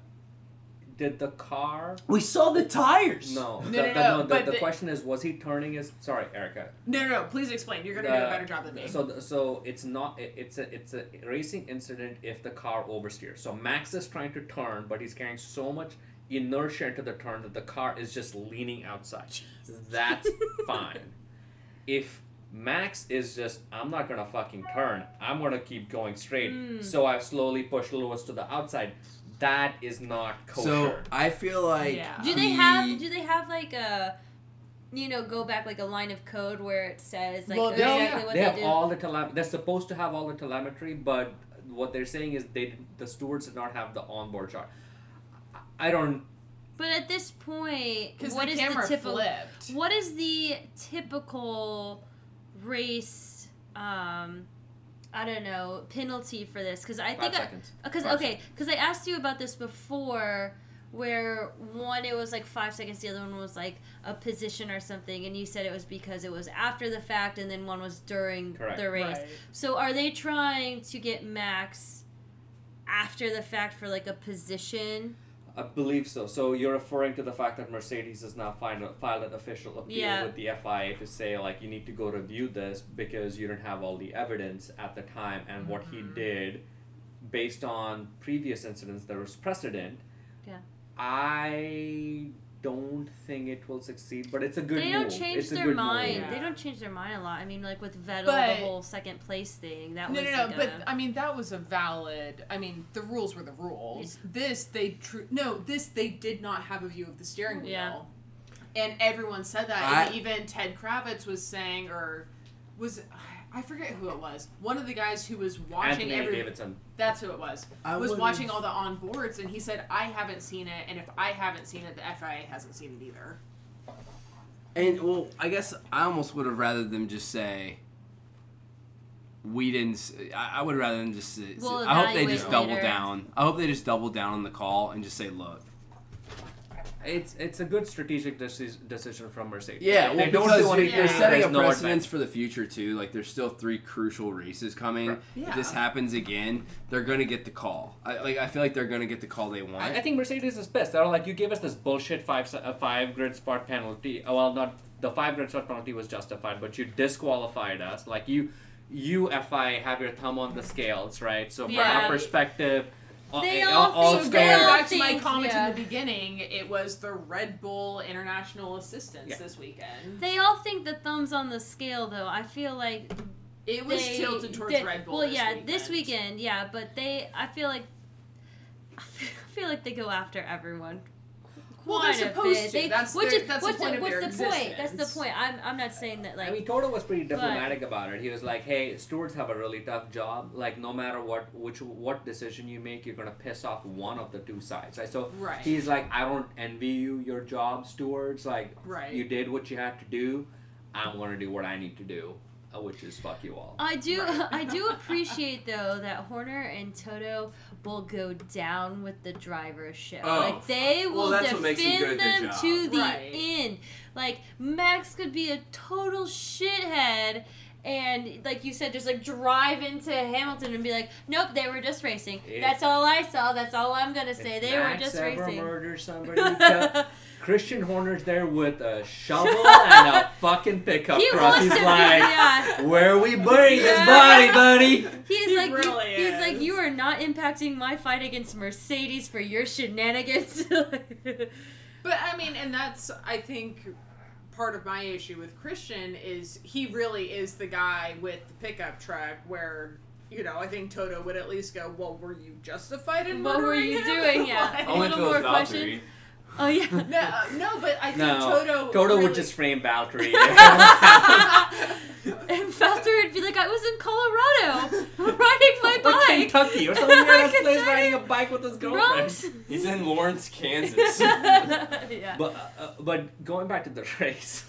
did the car We saw the tires. no, No, the, no, the, no, the, the the- question is was he turning his sorry erica No, no, no. Please explain. You're gonna do a better job than me. So, so it's not. it- It's a it's a racing incident if the car oversteers. So Max is trying to turn, but he's carrying so much inertia into the turn that the car is just leaning outside. That's fine. If Max is just, I'm not gonna fucking turn. I'm gonna keep going straight. Mm. So I slowly push Lewis to the outside. That is not kosher. So I feel like Yeah. Do they have? Do they have like a, you know, go back like a line of code where it says like Well, they- exactly what they they, have do? all the tele- They're supposed to have all the telemetry, but what they're saying is they the stewards did not have the onboard chart. I- I don't. but at this point, Because what the is camera the typical? flipped. What is the typical race? Um, I don't know penalty for this because I Five think Because uh, okay, because I asked you about this before, where one it was like five seconds, the other one was like a position or something, and you said it was because it was after the fact, and then one was during Correct. the race. Right. So are they trying to get Max after the fact for like a position? I believe so. So you're referring to the fact that Mercedes has now filed, filed an official appeal Yeah. with the FIA to say like you need to go review this because you didn't have all the evidence at the time, and what he Mhm. did, based on previous incidents, there was precedent. Yeah. I don't think it will succeed, but it's a good they don't move. change It's their mind. Yeah. They don't change their mind a lot. I mean, like with Vettel, But- the whole second place thing. That No, was no, no. like But a- I mean, that was a valid. I mean, the rules were the rules. This they tr- no. This they did not have a view of the steering wheel. Yeah. And everyone said that. I- and even Ted Kravitz was saying, or was I forget who it was. One of the guys who was watching Anthony every. Davidson. That's who it was. I was would've- watching all the onboards, and he said, "I haven't seen it, and if I haven't seen it, the FIA hasn't seen it either." And well, I guess I almost would have rather them just say we didn't. s- I, I would rather them just. Say, We'll I hope they evaluate just double later. down. I hope they just double down on the call and just say, look. It's it's a good strategic deci- decision from Mercedes. Yeah, If well, they don't because do you're, anything, you're setting a there's no precedence for the future too. Like there's still three crucial races coming. Right. If this happens again, they're gonna get the call. I like. I feel like they're gonna get the call they want. I, I think Mercedes is pissed. They're like, you gave us this bullshit five uh, five grid spot penalty. Uh, well, not the five grid spot penalty was justified, but you disqualified us. Like you, you FI have your thumb on the scales, right? So from Yeah. our perspective, They all all think- So going back to my comment yeah. in the beginning, it was the Red Bull International Assistance Yeah. this weekend. They all think the thumbs on the scale, though. I feel like It was they tilted towards did- Red Bull. Well, this yeah, weekend. this weekend, yeah, but they, I feel like, I feel like they go after everyone. Well, they're supposed to. They, That's which their- is, that's the what's point of what's their the point? That's the point. I'm, I'm not saying that like. I mean, Toto was pretty But- diplomatic about it. He was like, "Hey, stewards have a really tough job. Like, no matter what, which what decision you make, you're gonna piss off one of the two sides, right?" So Right. he's like, "I don't envy you your job, stewards. Like, Right. you did what you had to do. I'm gonna do what I need to do, uh, which is fuck you all." I do Right. I do appreciate though that Horner and Toto will go down with the driver's show. Oh, like they will that's what them defend them to the Right. end. Like Max could be a total shithead and like you said, just like drive into Hamilton and be like, Nope, they were just racing. Yeah. That's all I saw, that's all I'm gonna say. If They Max were just ever racing. murders somebody, tell- Christian Horner's there with a shovel and a fucking pickup he truck. wants He's to be, like, yeah. "Where we burying this body, buddy?" He's He like, you- really he's like, you are not impacting my fight against Mercedes for your shenanigans. But I mean, and that's I think part of my issue with Christian is he really is the guy with the pickup truck where. You know, I think Toto would at least go, "Well, were you justified in What were you him?" doing? Yeah. Like- A little more questions. Oh yeah. no, uh, no, but I think No, Toto. Toto really, would just frame Valkyrie. and Valtteri would be like, I was in Colorado riding my or bike. Kentucky or some weird place riding a bike with his girlfriend. Rose. He's in Lawrence, Kansas. yeah. But uh, uh, but going back to the race,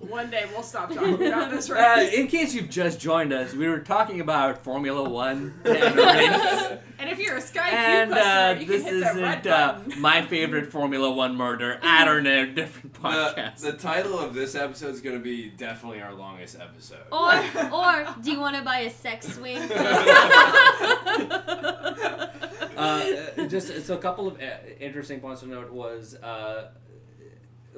One day we'll stop talking about this uh, race. in case you've just joined us, we were talking about Formula One and the race. and if you're a Sky And Q customer, uh, you this can hit the red isn't uh, button. my favorite Formula One murder. I don't know, different the, podcast. the title of this episode is going to be definitely our longest episode. Or, or, do you want to buy a sex swing? uh, just so a couple of uh, interesting points to note was uh,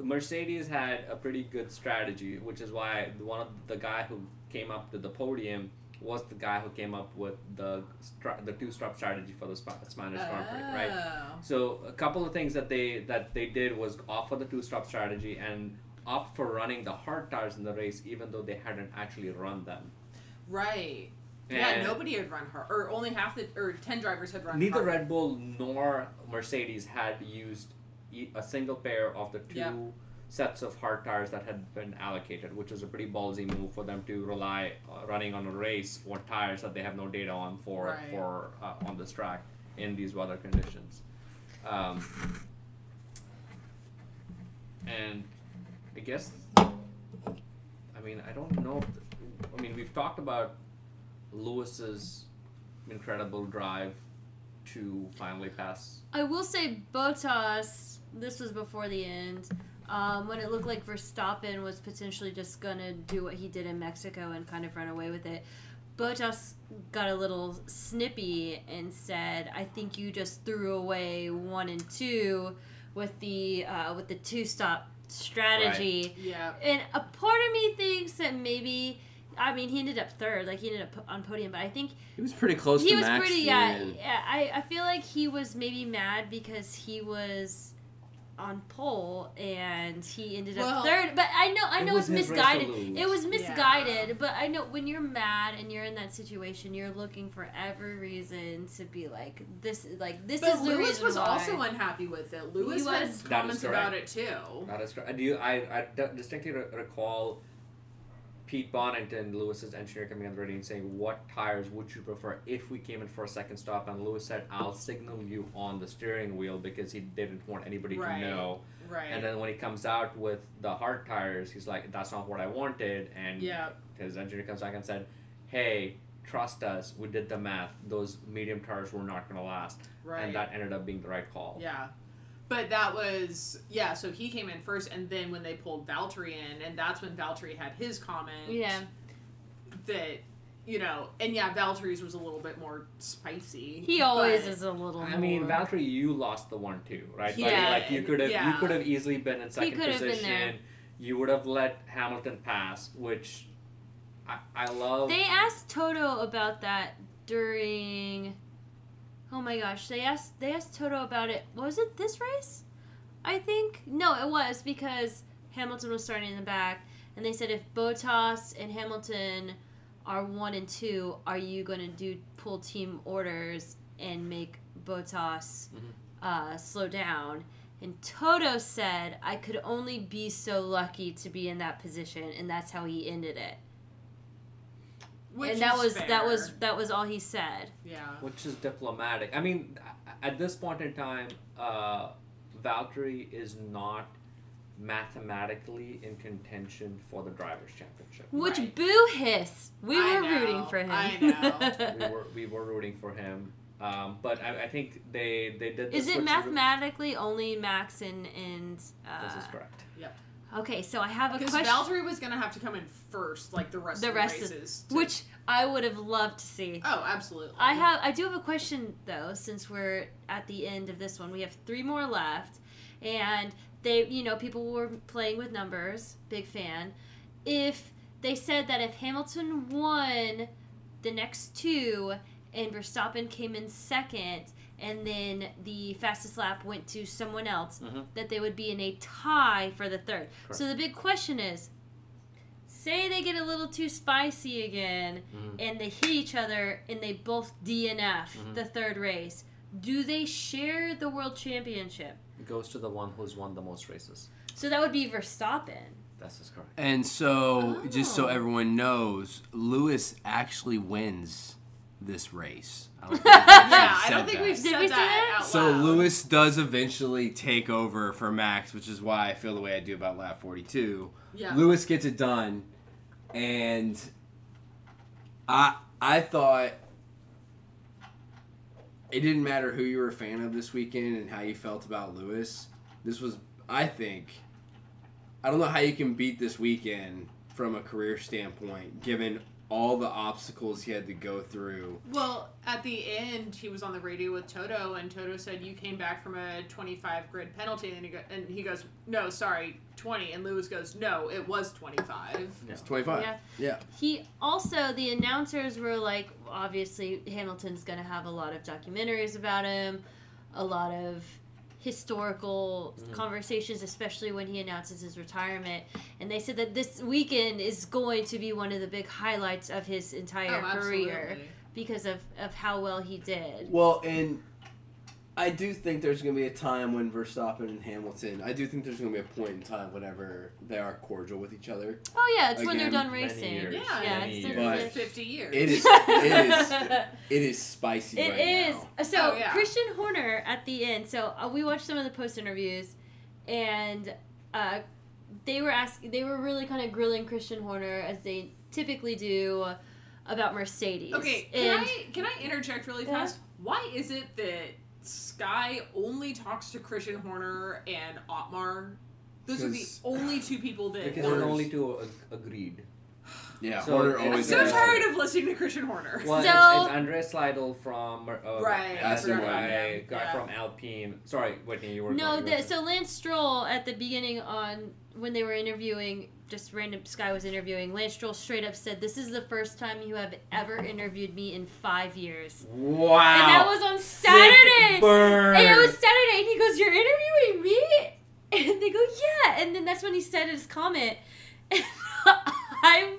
Mercedes had a pretty good strategy, which is why one of the guy who came up to the podium was the guy who came up with the the two stop strategy for the Sp- Spanish Grand Prix, right? Oh. So a couple of things that they that they did was offer the two stop strategy and opt for running the hard tires in the race, even though they hadn't actually run them. Right. yeah, nobody had run hard, or only half the, or ten drivers had run. Neither hard. Red Bull nor Mercedes had used a single pair of the two Yeah. sets of hard tires that had been allocated, which was a pretty ballsy move for them to rely uh, running on a race on tires that they have no data on for Right. for uh, on this track in these weather conditions. Um, and I guess, I mean, I don't know. If I mean, we've talked about Lewis's incredible drive to finally pass. I will say Bottas. This was before the end. Um, when it looked like Verstappen was potentially just gonna do what he did in Mexico and kind of run away with it, Bottas got a little snippy and said, "I think you just threw away one and two with the uh, with the two stop strategy." Yeah. And a part of me thinks that maybe. I mean, he ended up third, like he ended up on podium, but I think He was pretty close he to was Max. pretty at the yeah, yeah I, I feel like he was maybe mad because he was on pole and he ended up third but i know i know it was it's his race to misguided it was Yeah. misguided but i know when you're mad and you're in that situation you're looking for every reason to be like this like this But is the Lewis reason was why. also unhappy with it. Lewis He had was. That is comments about it too. That is correct. Do you? I, I d- distinctly re- recall Pete Bonnington, Lewis's engineer, coming on the radio and saying, "What tires would you prefer if we came in for a second stop?" And Lewis said, "I'll signal you on the steering wheel because he didn't want anybody Right. to know." Right. And then when he comes out with the hard tires, he's like, "That's not what I wanted." And yeah. his engineer comes back and said, "Hey, trust us. We did the math. Those medium tires were not going to last." Right. And that ended up being the right call. Yeah. But that was yeah, so he came in first and then when they pulled Valtteri in and that's when Valtteri had his comment Yeah. that you know, and yeah, Valtteri's was a little bit more spicy. He always is a little. I mean, more- Valtteri, you lost the one too, right? buddy? Yeah. like you could have, you could have easily been in second could have been position. there. You would have let Hamilton pass, which I, I love. They asked Toto about that during. Oh my gosh! They asked they asked Toto about it. Was it this race? I think no, it was because Hamilton was starting in the back, and they said if Bottas and Hamilton are one and two, are you going to do pull team orders and make Bottas Mhm. uh, slow down? And Toto said, "I could only be so lucky to be in that position," and that's how he ended it which and that is was fair. that was that was all he said. yeah. which is diplomatic. I mean, at this point in time, uh, Valtteri is not mathematically in contention for the drivers' championship. Which Right. boo hiss. We I were know, rooting for him. I know. we were we were rooting for him, um, but I, I think they they did. Is it switcheroo- mathematically only Max and and uh, This is correct. Okay, so I have a Because question Valtteri was gonna have to come in first, like the rest The of rest the of- races. to- which I would have loved to see. Oh, absolutely. I have I do have a question though since we're at the end of this one. We have 3 more left and they you know people were playing with numbers, big fan. If they said that if Hamilton won the next two and Verstappen came in second and then the fastest lap went to someone else Mhm. that they would be in a tie for the third. So the big question is say they get a little too spicy again Mhm. and they hit each other and they both DNF Mhm. the third race. Do they share the world championship? It goes to the one who's won the most races. So that would be Verstappen. That's is correct. And so, just so Oh. everyone knows, Lewis actually wins this race. I don't think we've actually yeah, I said don't think that. we've Did said we say that, that? out So. Lewis does eventually take over for Max, which is why I feel the way I do about lap 42. Yeah. Lewis gets it done, and I I thought it didn't matter who you were a fan of this weekend and how you felt about Lewis. This was, I think, I don't know how you can beat this weekend from a career standpoint, given all the obstacles he had to go through. Well, at the end, he was on the radio with Toto, and Toto said, "You came back from a 25 grid penalty," and he, go- and he goes, "No, sorry, 20." And Lewis goes, "No, it was 25." It's 25. Yeah. Yeah. He also the announcers were like obviously Hamilton's going to have a lot of documentaries about him, a lot of historical Mhm. conversations especially when he announces his retirement and they said that this weekend is going to be one of the big highlights of his entire oh, career absolutely. because of, of how well he did. Well, and I do think there's going to be a time when Verstappen and Hamilton, I do think there's going to be a point in time whenever they are cordial with each other. Oh yeah, it's when they're done racing. years, Yeah, yeah, many it's years. But- 50 years. It is, it is, it is spicy It right is. now. So Oh, yeah. Christian Horner at the end. So uh, we watched some of the post interviews, and uh, they were asking. They were really kind of grilling Christian Horner as they typically do about Mercedes. Okay, can and I can I interject really Yeah. fast? Why is it that Sky only talks to Christian Horner and Otmar? Those are the 'Cause- only two people that. Because Horner's- the only two ag- agreed. Yeah, So Horner it's- I'm so does tired of listening to Christian Horner. Well, So- it's, it's Andre Slidell from uh, Right, I Aston guy, about him. guy Yeah. from Alpine. Sorry, Whitney, you were no, going the, so Lance Stroll at the beginning on when they were interviewing, just random Sky was interviewing. Lance Stroll straight up said, "This is the first time you have ever interviewed me in five years." Wow. And that was on Saturday. Burn. And it was Saturday, and he goes, "You're interviewing me?" And they go, "Yeah." And then that's when he said his comment, and I,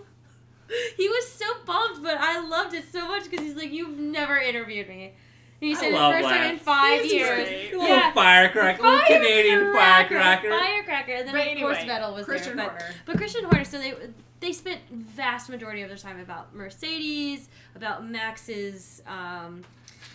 he was so bummed, but I loved it so much because he's like, "You've never interviewed me." And he I said, "The love first time in Lance. five He's years." great. Little Yeah. firecracker, little Canadian firecracker. Firecracker. And then But of course Vettel was Christian there. But, Horner. but Christian Horner, so they they spent vast majority of their time about Mercedes, about Max's um,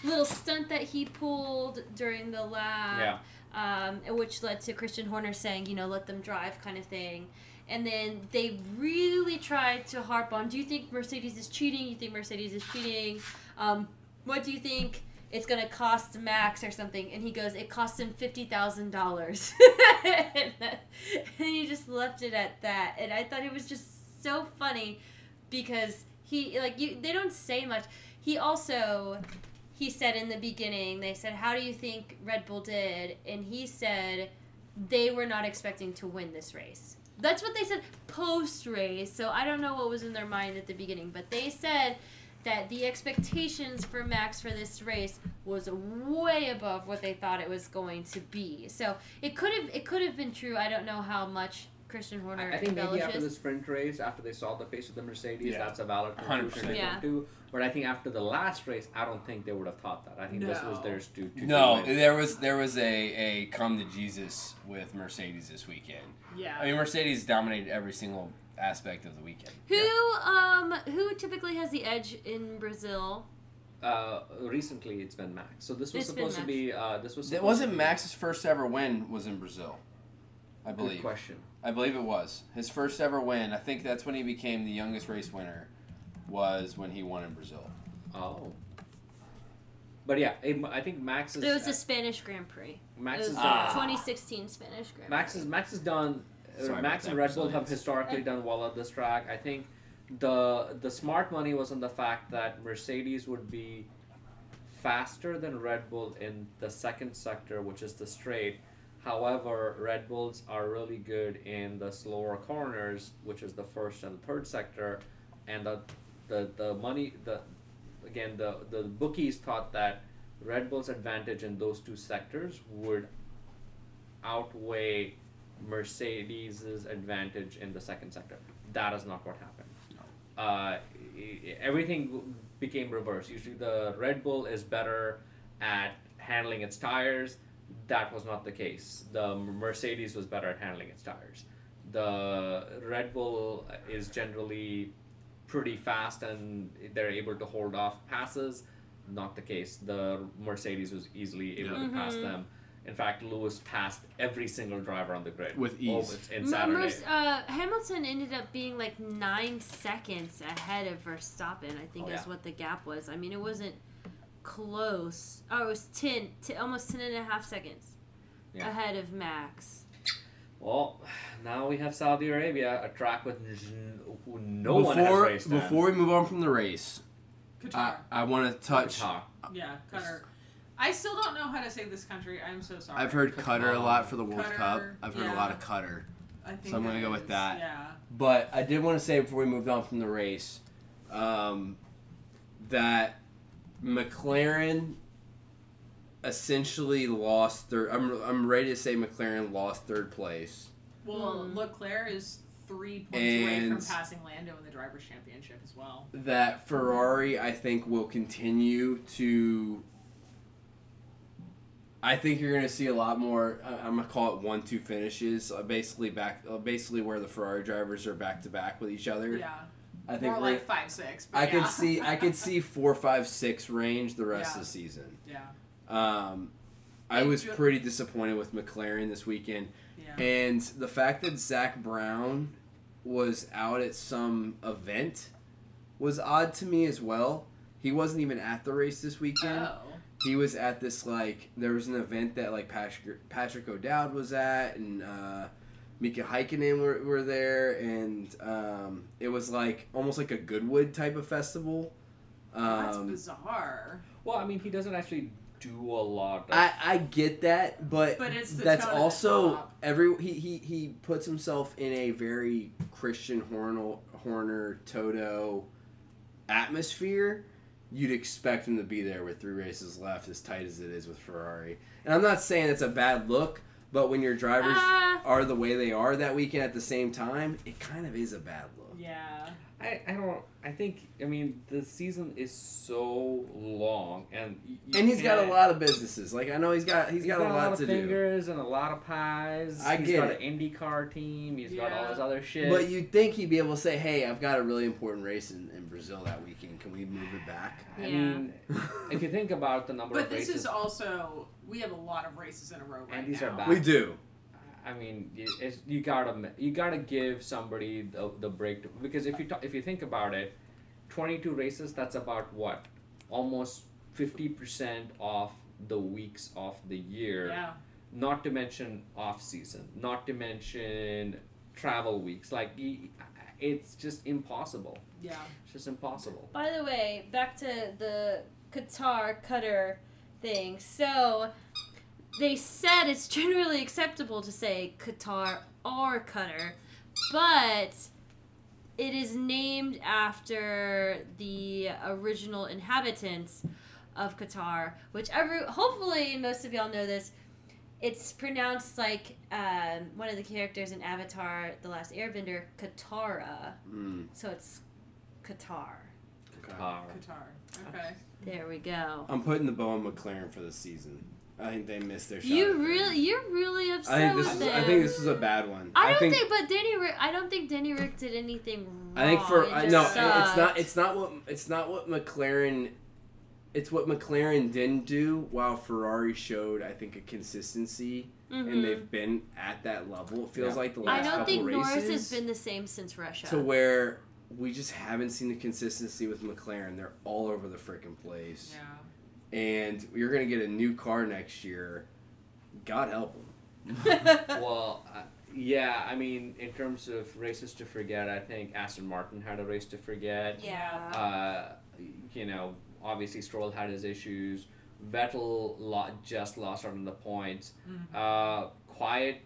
little stunt that he pulled during the lap, Yeah. um, which led to Christian Horner saying, you know, let them drive kind of thing. And then they really tried to harp on, do you think Mercedes is cheating? You think Mercedes is cheating? Um, what do you think it's to cost Max or something? And he goes, it cost him $50,000. and that- he just left it at that. And I thought it was just so funny because he, like, you, they don't say much. He also, he said in the beginning, they said, how do you think Red Bull did? And he said, they were not expecting to win this race. That's what they said post race. So I don't know what was in their mind at the beginning, but they said that the expectations for Max for this race was way above what they thought it was going to be. So it could have it could have been true. I don't know how much Christian Horner I think maybe after the sprint race, after they saw the pace of the Mercedes, Yeah. that's a valid 100%. conclusion to Yeah. come. But I think after the last race, I don't think they would have thought that. I think this was No. theirs to, to No, there was there was a, a come to Jesus with Mercedes this weekend. Yeah. I mean, Mercedes dominated every single aspect of the weekend. Who um who typically has the edge in Brazil? Uh, recently, it's been Max. So this was It's supposed to be. Uh, this was. It wasn't be- Max's first ever win was in Brazil. I Good believe. question. I believe it was his first ever win. I think that's when he became the youngest race winner. Was when he won in Brazil. Oh. But yeah, it, I think Max is. It was the Spanish Grand Prix. Max It is. was Ah. the 2016 Spanish Grand Prix. Max is Max has done. Sorry Max and Red Bull have historically done well at this track. I think the the smart money was on the fact that Mercedes would be faster than Red Bull in the second sector, which is the straight. However, Red Bulls are really good in the slower corners, which is the first and the third sector, and the the, the money the again the the bookies thought that Red Bull's advantage in those two sectors would outweigh Mercedes's advantage in the second sector. That is not what happened. Uh, e- everything became reversed. Usually, the Red Bull is better at handling its tires. That was not the case. The Mercedes was better at handling its tires. The Red Bull is generally pretty fast and they're able to hold off passes. Not the case. The Mercedes was easily able to pass Mhm. them. In fact, Lewis passed every single driver on the grid With ease. Oh, it's in M- Saturday. Merce- uh, Hamilton ended up being like nine seconds ahead of Verstappen. I think Oh, is yeah. what the gap was. I mean, it wasn't close. Oh, it was 10, t- almost 10 and a half seconds Yeah. ahead of Max. Well, now we have Saudi Arabia, a track with n- who no one has before raced at. before we move on from the race, I, I want to touch. Qatar. yeah, Qatar. I still don't know how to say this country. I'm so sorry. I've heard Cutter a lot for the World Qatar, Cup. I've heard a lot of Cutter. I think so I'm gonna it go with that. Yeah. But I did want to say before we moved on from the race um, that McLaren essentially lost third. I'm, I'm ready to say McLaren lost third place. Well, Hmm. Leclerc is three points away from passing Lando in the drivers' championship as well. That Ferrari, I think, will continue to. I think you're going to see a lot more. I'm going to call it one-two finishes, uh, basically back, uh, basically where the Ferrari drivers are back to back with each other. Yeah. I think More like five six. I could see I could see four, five, six range the rest Yeah. of the season. Yeah. Um, I was pretty disappointed with McLaren this weekend, Yeah. and the fact that Zak Brown was out at some event was odd to me as well. He wasn't even at the race this weekend. Oh. He was at this like there was an event that like Patrick Patrick O'Dowd was at, and uh, Mika Häkkinen were, were there, and um, it was like almost like a Goodwood type of festival. That's Um, bizarre. Well, I mean, he doesn't actually do a lot. Of, I, I get that, but, But it's the that's tone at the also every he, he he puts himself in a very Christian Horner Horner Toto atmosphere. You'd expect him to be there with three races left, as tight as it is with Ferrari. And I'm not saying it's a bad look, but when your drivers Ah. are the way they are that weekend at the same time, it kind of is a bad look. Yeah. I, I don't. I think. I mean, the season is so long, and y- you And he's got a can't- lot of businesses. Like I know he's got he's got, a lot, of to do. fingers and a lot of pies. I He's get got it. an IndyCar team. He's got all Yeah. this other shit. But you'd think he'd be able to say, "Hey, I've got a really important race in, in Brazil that weekend. Can we move it back?" I Yeah. mean, if you think about the number But of this races, is also we have a lot of races in a row right And these now. are bad. we do. I mean, you- it's, you gotta you gotta give somebody the, the break to, because if you ta- if you think about it, twenty two races that's about what almost fifty percent of the weeks of the year. Yeah. Not to mention off season. Not to mention travel weeks. Like it's just impossible. Yeah. It's just impossible. By the way, back to the Qatar cutter thing. So they said it's generally acceptable to say Qatar or Qatar, but it is named after the original inhabitants of Qatar, which every hopefully most of y'all know this. It's pronounced like um, one of the characters in Avatar: The Last Airbender, Katara. Mm. So it's Qatar. Qatar. Qatar. Okay. There we go. I'm putting the bow on McLaren for the season. I think they missed their shot. You at really, you're really upset I think this with is. them. I think this was a bad one. I don't think, but Danny Rick, I don't think Danny Rick did anything wrong. I think for It I no, sucked. it's not. It's not what. It's not what McLaren. It's what McLaren didn't do, while Ferrari showed. I think a consistency, Mhm. and they've been at that level. It feels Yeah. like the last one. I don't couple think races. Norris has been the same since Russia. to where we just haven't seen the consistency with McLaren. They're all over the freaking place, Yeah. And you're gonna get a new car next year. God help them. well, uh, yeah, I mean, in terms of races to forget, I think Aston Martin had a race to forget. yeah. Uh, you know, obviously Stroll had his issues. Vettel lo- just lost out on the points. Mhm. Uh, quiet.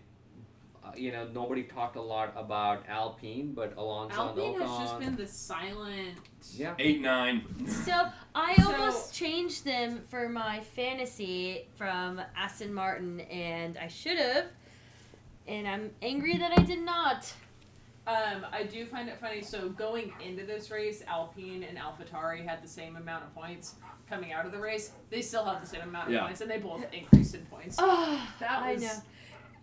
You know, nobody talked a lot about Alpine, but Alonso Alpine and has just been the silent. Yeah. Eight nine. So I So- almost changed them for my fantasy from Aston Martin, and I should have. And I'm angry that I did not. Um, I do find it funny. So going into this race, Alpine and AlphaTauri had the same amount of points. Coming out of the race, they still have the same amount of Yeah. points, and they both increased in points. Oh, That I was- know.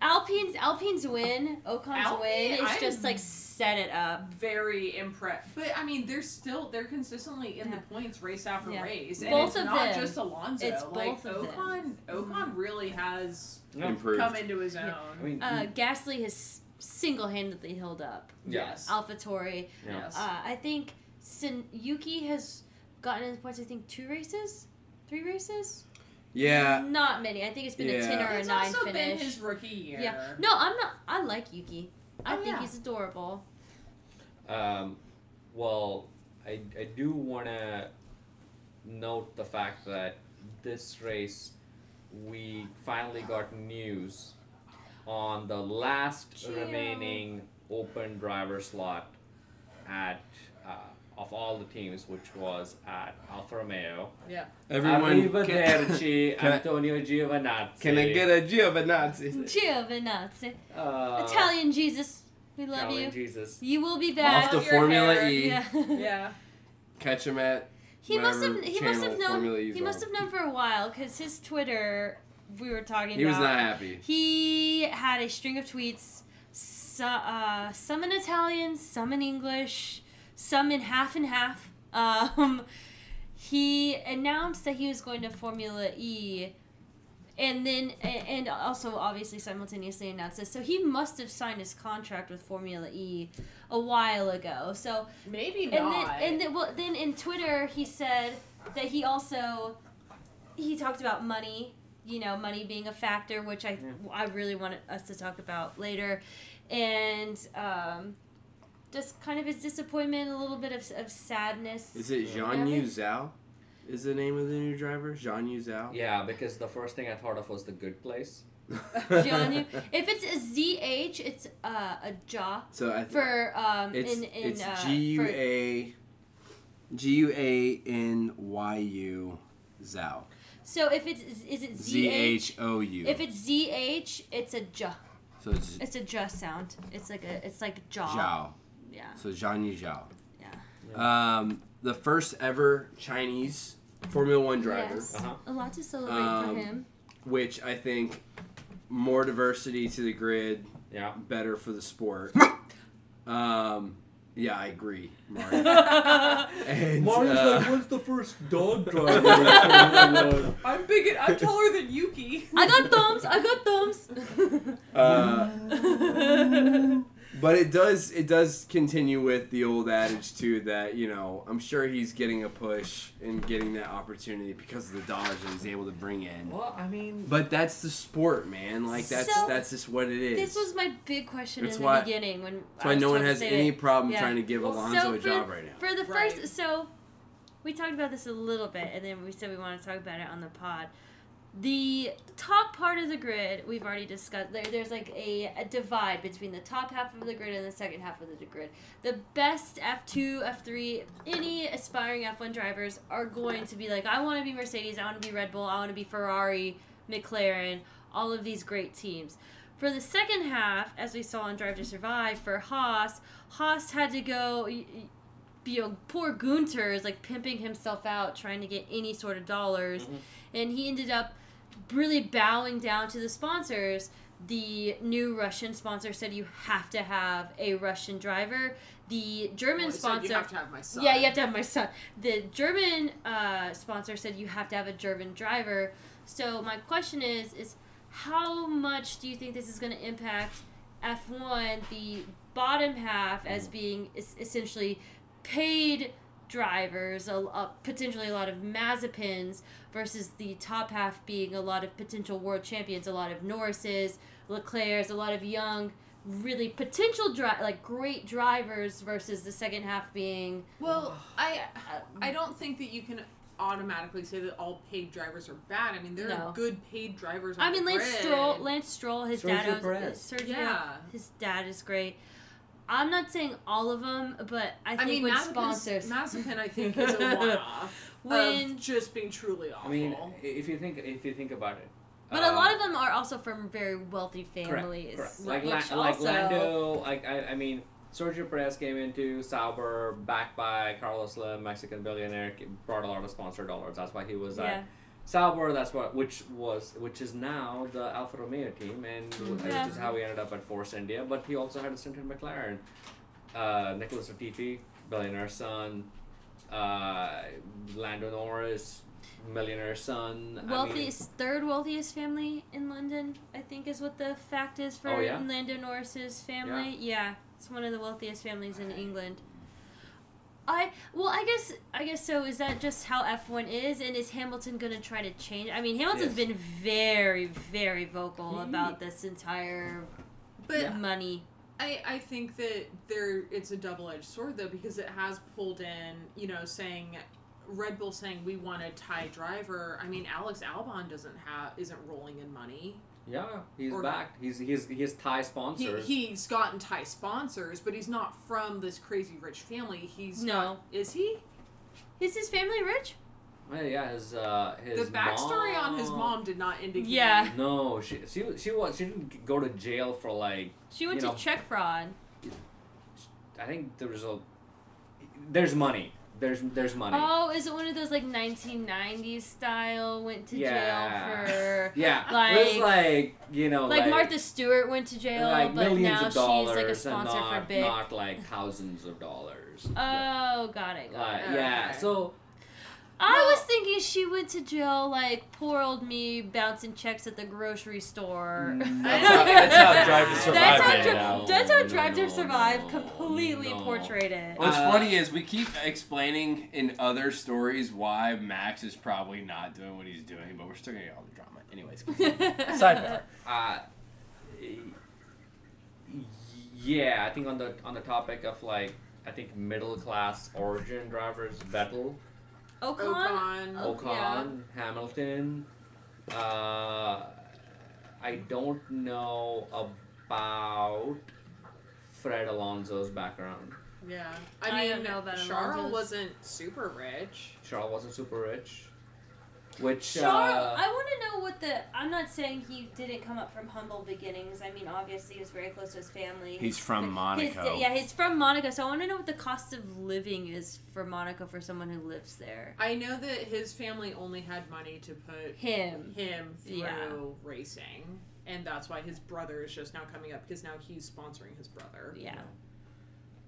Alpine's Alpine's win, Ocon's Alpine, win is I'm- just like set it up. Very impressed, but I mean, they're still they're consistently in Yeah. the points race after Yeah. race, and Both it's of not them. just Alonso. It's like both of Ocon, Ocon really has Improved. come into his own. Yeah. I mean, Uh, Gasly has single-handedly held up. Yes. AlphaTauri. yeah. Yes. Uh, I think Sin- Yuki has gotten his points. I think two races, three races. Yeah. Not many. I think it's been a Yeah. ten or a it's nine also finish. been his rookie year. Yeah. No, I'm not. I like Yuki. I Oh, think yeah. he's adorable. Um, well, I, I do want to note the fact that this race, we finally got news on the last Chill. remaining open driver slot at of all the teams, which was at Alfa Romeo. Yeah. Everyone. Can, Arrivederci, can I- Antonio Giovinazzi. can I get a Giovinazzi? Giovinazzi, uh, Italian Jesus, we love Italian you. Jesus? You will be back. Off the Formula hair. E. yeah. Yeah. Catch him at. He must have. whatever He must have known. He must have known for a while because his Twitter. We were talking He was not happy. He had a string of tweets, so, uh, some in Italian, some in English, some in half and half. Um, he announced that he was going to Formula E, and then and also obviously simultaneously announced this. So he must have signed his contract with Formula E a while ago. So Maybe and then not. and then well then in Twitter he said that he also he talked about money, you know, money being a factor, which I I really wanted us to talk about later, and um, just kind of his disappointment, a little bit of, of sadness. Is it Yeah. Jean Yu Zhao? Is the name of the new driver Jean Yu Zhao? Yeah, because the first thing I thought of was the good place. Jean Yu- if it's a ZH, it's uh, a jaw So I th- for um it's in in it's uh, G U for- A G U A N Y U Zhao. So if it's is it Z ZH? H O U. If it's ZH, it's a jaw. So it's It's a j sound. It's like a it's like jaw. Zhao. Yeah. So Zhang Yu Zhao. Yeah. Um, the first ever Chinese Formula One driver, Yes. Uh-huh. A lot to celebrate Um, for him. which I think more diversity to the grid, Yeah. better for the sport. um, yeah, I agree, Mark. and, uh, when's the first dog driver? I'm big. I'm taller than Yuki. I got thumbs. I got thumbs. uh, but it does it does continue with the old adage too that you know I'm sure he's getting a push and getting that opportunity because of the dollars that he's able to bring in. well, I mean, But that's the sport, man. Like that's So, that's just what it is. this was my big question That's in why- the beginning when that's I why was no one to has any it. problem Yeah. trying to give Well, Alonso so a for- job right now. For the Right. first, so we talked about this a little bit, and then we said we want to talk about it on the pod. The top part of the grid we've already discussed. There, there's like a, a divide between the top half of the grid and the second half of the grid. The best F two, F three, any aspiring F one drivers are going to be like, I want to be Mercedes, I want to be Red Bull, I want to be Ferrari, McLaren, all of these great teams. For the second half, as we saw in Drive to Survive, for Haas, Haas had to go. You know, poor Guenther is like pimping himself out trying to get any sort of dollars, Mhm. And he ended up really bowing down to the sponsors. The new Russian sponsor said you have to have a Russian driver. The German Well, sponsor You have to have my son. yeah, you have to have my son. The German uh, sponsor said you have to have a German driver. So my question is, is how much do you think this is going to impact F1, the bottom half, as being es- essentially paid drivers, a, a, potentially a lot of Mazepins, versus the top half being a lot of potential world champions, a lot of Norrises, Leclerc's, a lot of young, really potential dri- like great drivers, versus the second half being Well, I I don't think that you can automatically say that all paid drivers are bad. I mean, there No. are good paid drivers. On I mean, the Lance grid. Stroll. Lance Stroll. His Sergio dad owns uh, Perez. Sergio. Yeah. His dad is great. I'm not saying all of them, but I I think mean, when Mazepin's- sponsors, Mazepin, I think, is a one-off When- of just being truly awful. I mean, if you think if you think about it, but a uh, lot of them are also from very wealthy families. correct. Like which La- like also, Lando, like I, I mean, Sergio Perez came into Sauber, backed by Carlos Slim, Mexican billionaire, brought a lot of sponsor dollars. That's why he was Yeah. at Sauber. That's what which was which is now the Alfa Romeo team, and Yeah. which is how he ended up at Force India. But he also had a stint in McLaren. Uh, Nicholas Latifi, billionaire son. Uh, Lando Norris, millionaire son. I mean- Wealthiest, third wealthiest family in London, I think, is what the fact is for Oh, yeah? Lando Norris's family. Yeah. it's one of the wealthiest families in England. I well, I guess I guess so. Is that just how F one is, and is Hamilton gonna try to change? I mean, Hamilton's Yes. been very, very vocal about this entire but Yeah. money. I, I think that there it's a double edged sword though because it has pulled in you know saying Red Bull saying we want a Thai driver. I mean Alex Albon doesn't have isn't rolling in money. Yeah, he's Or- back. He's he's he's Thai He, sponsors. he's gotten Thai sponsors, but he's not from this crazy rich family. He's No. got- is he? Is his family rich? Oh, yeah, his uh his the backstory on his mom did not indicate. Yeah. No, she she she was she didn't go to jail for like She went You to know- check fraud. I think there was a there's money. There's there's money. Oh, is it one of those like 1990s style? Went to Yeah. jail for yeah, like it was like- like you know like, Martha Stewart went to jail, like but now of she's like a sponsor not, for Bic. not like thousands of dollars. Oh, got it, got Like, it. yeah, Okay. so I Well- was thinking she went to jail like poor old me bouncing checks at the grocery store. Mm, That's how- that's how Drive to Survive That's how, made Dri- it that's how No, Drive to Survive no, completely no. portrayed it. What's Uh, funny is we keep explaining in other stories why Max is probably not doing what he's doing, but we're still gonna get all the drama. Anyways, Sidebar. uh yeah, I think on the on the topic of like I think middle class origin drivers, Vettel, Ocon? Ocon. Oh, Ocon, Hamilton. Uh, I don't know about Fred Alonso's background. Yeah, I I mean don't know that Charles Alonso's. wasn't super rich. Charles wasn't super rich. Which Charles, uh, I want to know what the. I'm not saying he didn't come up from humble beginnings. I mean, obviously, he was very close to his family. He's from His- Monaco. yeah, he's from Monaco. So I want to know what the cost of living is for Monaco for someone who lives there. I know that his family only had money to put Him. him through Yeah. racing, and that's why his brother is just now coming up because now he's sponsoring his brother. Yeah.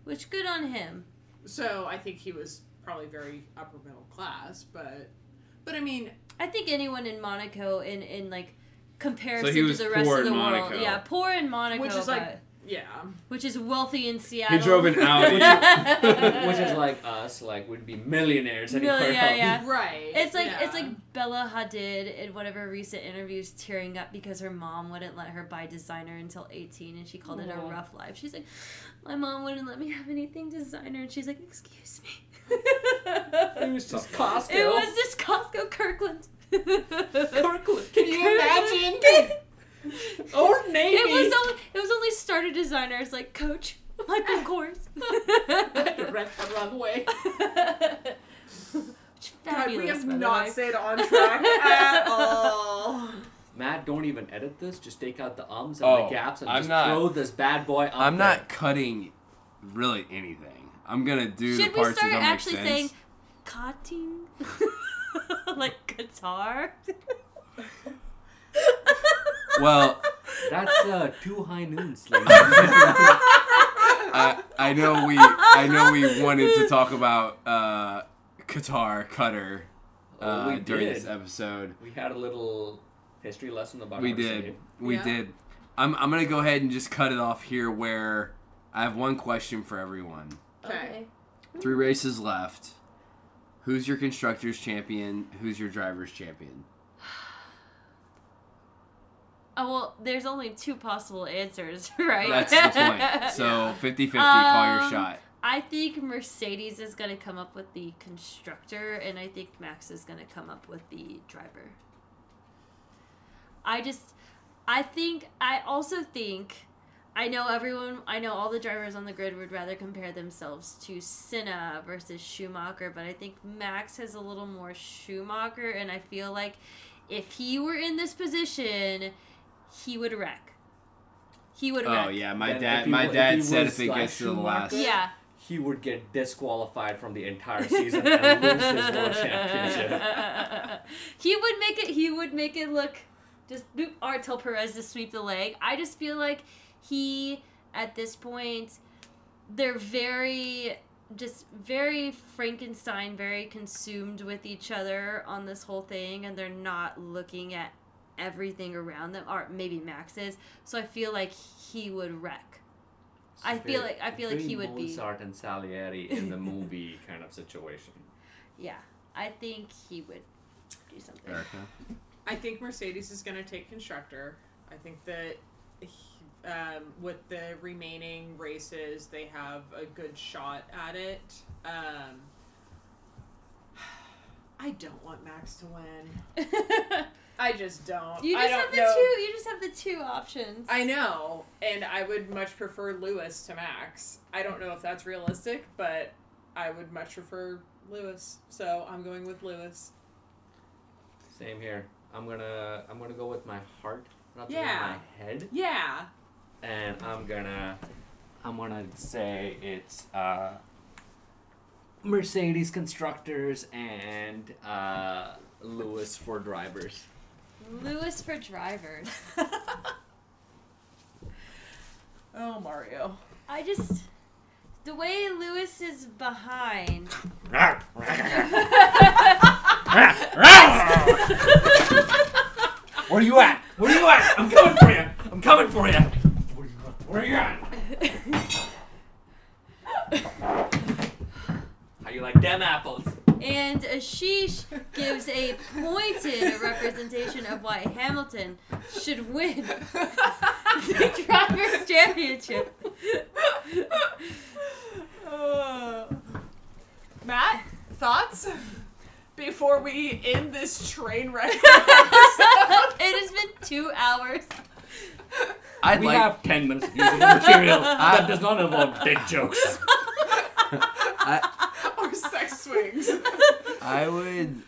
Which good on him. So I think he was probably very upper middle class, but but I mean, I think anyone in Monaco in in like comparison he to was the rest poor of the in world, Monaco. yeah, poor in Monaco, Which is like- but- yeah, which is wealthy in Seattle. He drove an Audi. which is like us, like we'd be millionaires No, anywhere yeah, else. yeah. right. It's like yeah. it's like Bella Hadid in one of her recent interviews tearing up because her mom wouldn't let her buy designer until 18 and she called it a rough life. She's like, my mom wouldn't let me have anything designer and she's like, excuse me. It was just Costco. It was just Costco Kirkland. Kirkland. Can you imagine? Old Navy. It was only it was only starter designers like Coach, Michael Kors. Rent the runway. God, we have the not way. stayed on track at all. Matt, don't even edit this. Just take out the ums and Oh, the gaps and I'm just not- throw this bad boy up I'm there. not cutting really anything. I'm gonna do Should the we parts start that don't actually make saying cutting? like guitar? Well, That's uh, two high noons. I, I know we I know we wanted to talk about uh, Qatar Cutter uh, Oh, we during did. this episode. we had a little history lesson about We did. city. We Yeah. did. I'm, I'm gonna go ahead and just cut it off here where I have one question for everyone. Okay. Three races left. Who's your constructors champion? Who's your drivers champion? Oh well, there's only two possible answers, right? That's the point. So Yeah. 50 50, call your Um, shot. I think Mercedes is gonna come up with the constructor, and I think Max is gonna come up with the driver. I just, I think, I also think, I know everyone, I know all the drivers on the grid would rather compare themselves to Senna versus Schumacher, but I think Max has a little more Schumacher, and I feel like if he were in this position, he would wreck. He would oh, wreck. Oh yeah, my Then if dad he my wa- if dad he said was if it gets to the last Yeah. He would get disqualified from the entire season and lose his world championship. he would make it. He would make it look just boop Artel Perez to sweep the leg. I just feel like he at this point they're very just very Frankenstein, very consumed with each other on this whole thing, and they're not looking at everything around them. Or maybe Max is. So I feel like he would wreck. I feel like- I feel like he would be- Mozart and Salieri in the movie kind of situation. Yeah, I think he would do something. Erica. I think Mercedes is going to take constructor. I think that he- um, with the remaining races, they have a good shot at it. Um, I don't want Max to win. I just don't. You I just don't have the know. two. You just have the two options. I know, and I would much prefer Lewis to Max. I don't know if that's realistic, but I would much prefer Lewis. So I'm going with Lewis. Same here. I'm gonna I'm gonna go with my heart rather Yeah. my head, Yeah. and I'm gonna I'm gonna say it's uh, Mercedes constructors and uh, Lewis for drivers. Lewis for drivers. Oh, Mario. I just the way Lewis is behind. Where are you at? Where are you at? I'm coming for you. I'm coming for you. Where are you at? How you like them apples? And Ashish gives a pointed representation of why Hamilton should win the drivers' championship. Uh, Matt, thoughts before we end this train wreck? it has been two hours. I'd we like have 10 minutes of usable material that does not involve dick jokes. or sex swings? I would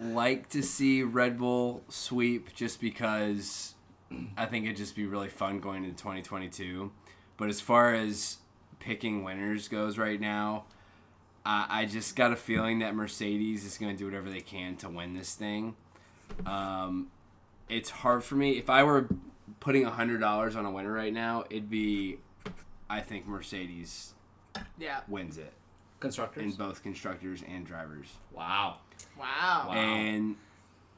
like to see Red Bull sweep just because I think it'd just be really fun going into 2022. But as far as picking winners goes right now, I, I just got a feeling that Mercedes is going to do whatever they can to win this thing. Um, it's hard for me. If I were putting $100 on a winner right now, it'd be, I think Mercedes Yeah. wins it Constructors. in both constructors and drivers. Wow. Wow. Wow. And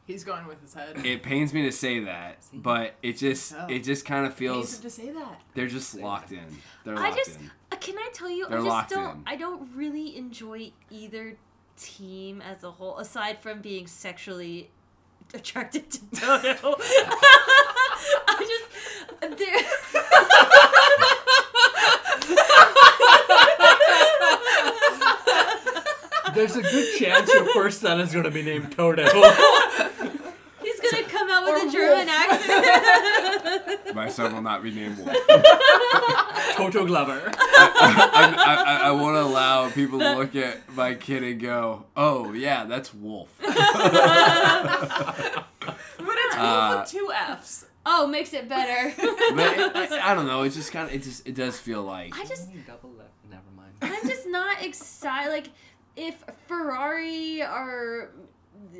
He's going with his head. it pains me to say that, but it just Oh. it just kind of feels to say that. they're just locked in. They're I locked just in. uh, can I tell you They're I just locked don't in. I don't really enjoy either team as a whole aside from being sexually attracted to Toto. I just There's a good chance your first son is going to be named Toto. He's gonna come out with a German accent. My son will not be named Wolf. Toto Glover. I, I, I, I want to allow people to look at my kid and go, "Oh yeah, that's Wolf." But it's Wolf Uh, with two F's. oh, makes it better. But it, I, I don't know. It just kind of it just it does feel like I just Double left. Never mind. I'm just not excited. Like, if Ferrari or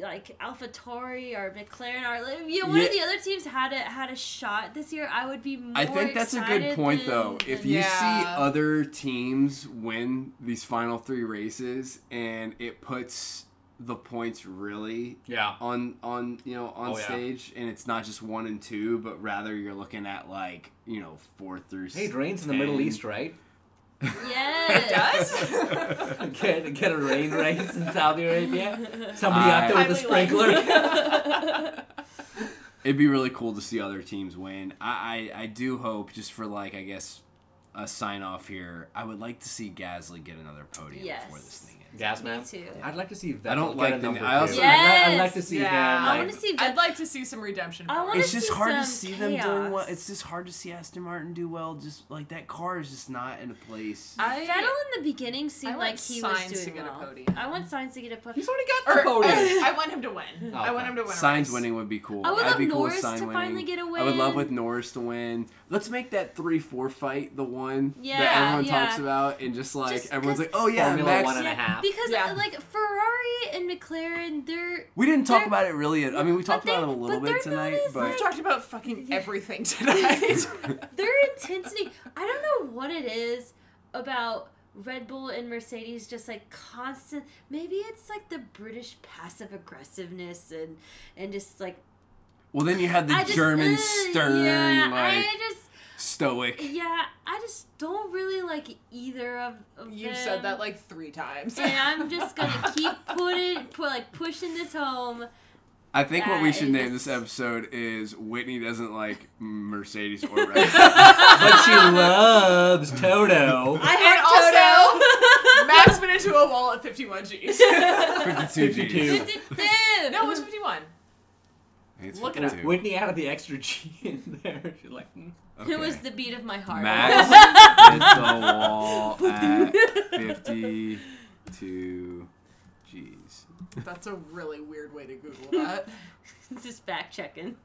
like AlphaTauri or McLaren or like, you know one Yeah. of the other teams had a had a shot this year, I would be more. I think that's a good point than- though. If you Yeah. see other teams win these final three races and it puts the points really Yeah. on on you know on Oh, yeah. stage and it's not just one and two but rather you're looking at like you know four through Hey, it rains in the Middle East, right? Yes. Get, get a rain race in Saudi Arabia? Somebody I- out there with a sprinkler? it'd be really cool to see other teams win I, I i do hope just for like i guess a sign off here i would like to see gasly get another podium Yes. before this thing ends Gas Me too. I'd like to see Vettel I don't get like a the- I also- Yes. I'd, li- I'd like to see Yeah. him. I want to see. I'd like to see some redemption. I for wanna him. it's just see hard to some see them doing well. It's just hard to see Aston Martin do well. Just like that car is just not in a place. I, Vettel in the beginning seemed like he Sainz was to doing get a well. podium. I want Sainz to get a podium. he's already got or, the podium. I want him to win. Oh, I want him to win. Sainz winning would be cool. I would That'd love be cool with Norris Sign to winning. finally get a I would love with Norris to win. Let's make that three four fight the one that Yeah, everyone yeah. talks about, and just like Just everyone's 'cause- like, oh yeah, Formula Max. One and a half. Because Yeah. like Ferrari and McLaren, they're We didn't talk about it really. I mean, we talked about they- them a little but bit tonight, as, but We've talked about fucking everything tonight. their intensity. I don't know what it is about Red Bull and Mercedes. Just like constant. Maybe it's like the British passive aggressiveness and and just like well, then you have the I just, German uh, stern, Yeah, like I just stoic. yeah, I just don't really like either of, of You've them. said that like three times. and I'm just gonna keep putting, put like pushing this home. I think what we That should name this episode is Whitney doesn't like Mercedes or Red but she loves Toto. I and also, Max went into a wall at 51 G's. 52 Gs. 52. no, it was 51. It's Look it up. 52. Whitney added the extra G in there. She's like, mm. Who was the beat of my heart? Max hit the wall at 52 G's. That's a really weird way to Google that. Just fact checking.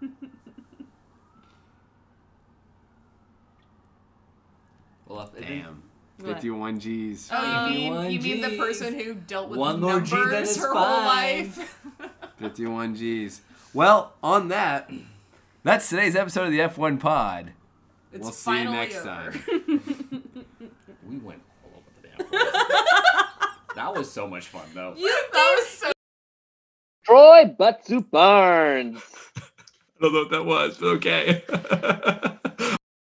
well, Damn. 51 G's. Oh, you mean 51 you mean the person who dealt with One more numbers G than is her whole life? 51 G's. Well, on that, that's today's episode of the F1 Pod. It's we'll see you next over. time. we went all over the damn place. that was so much fun, though. that was so Troy Butsu Barnes. I don't know what that was, but okay.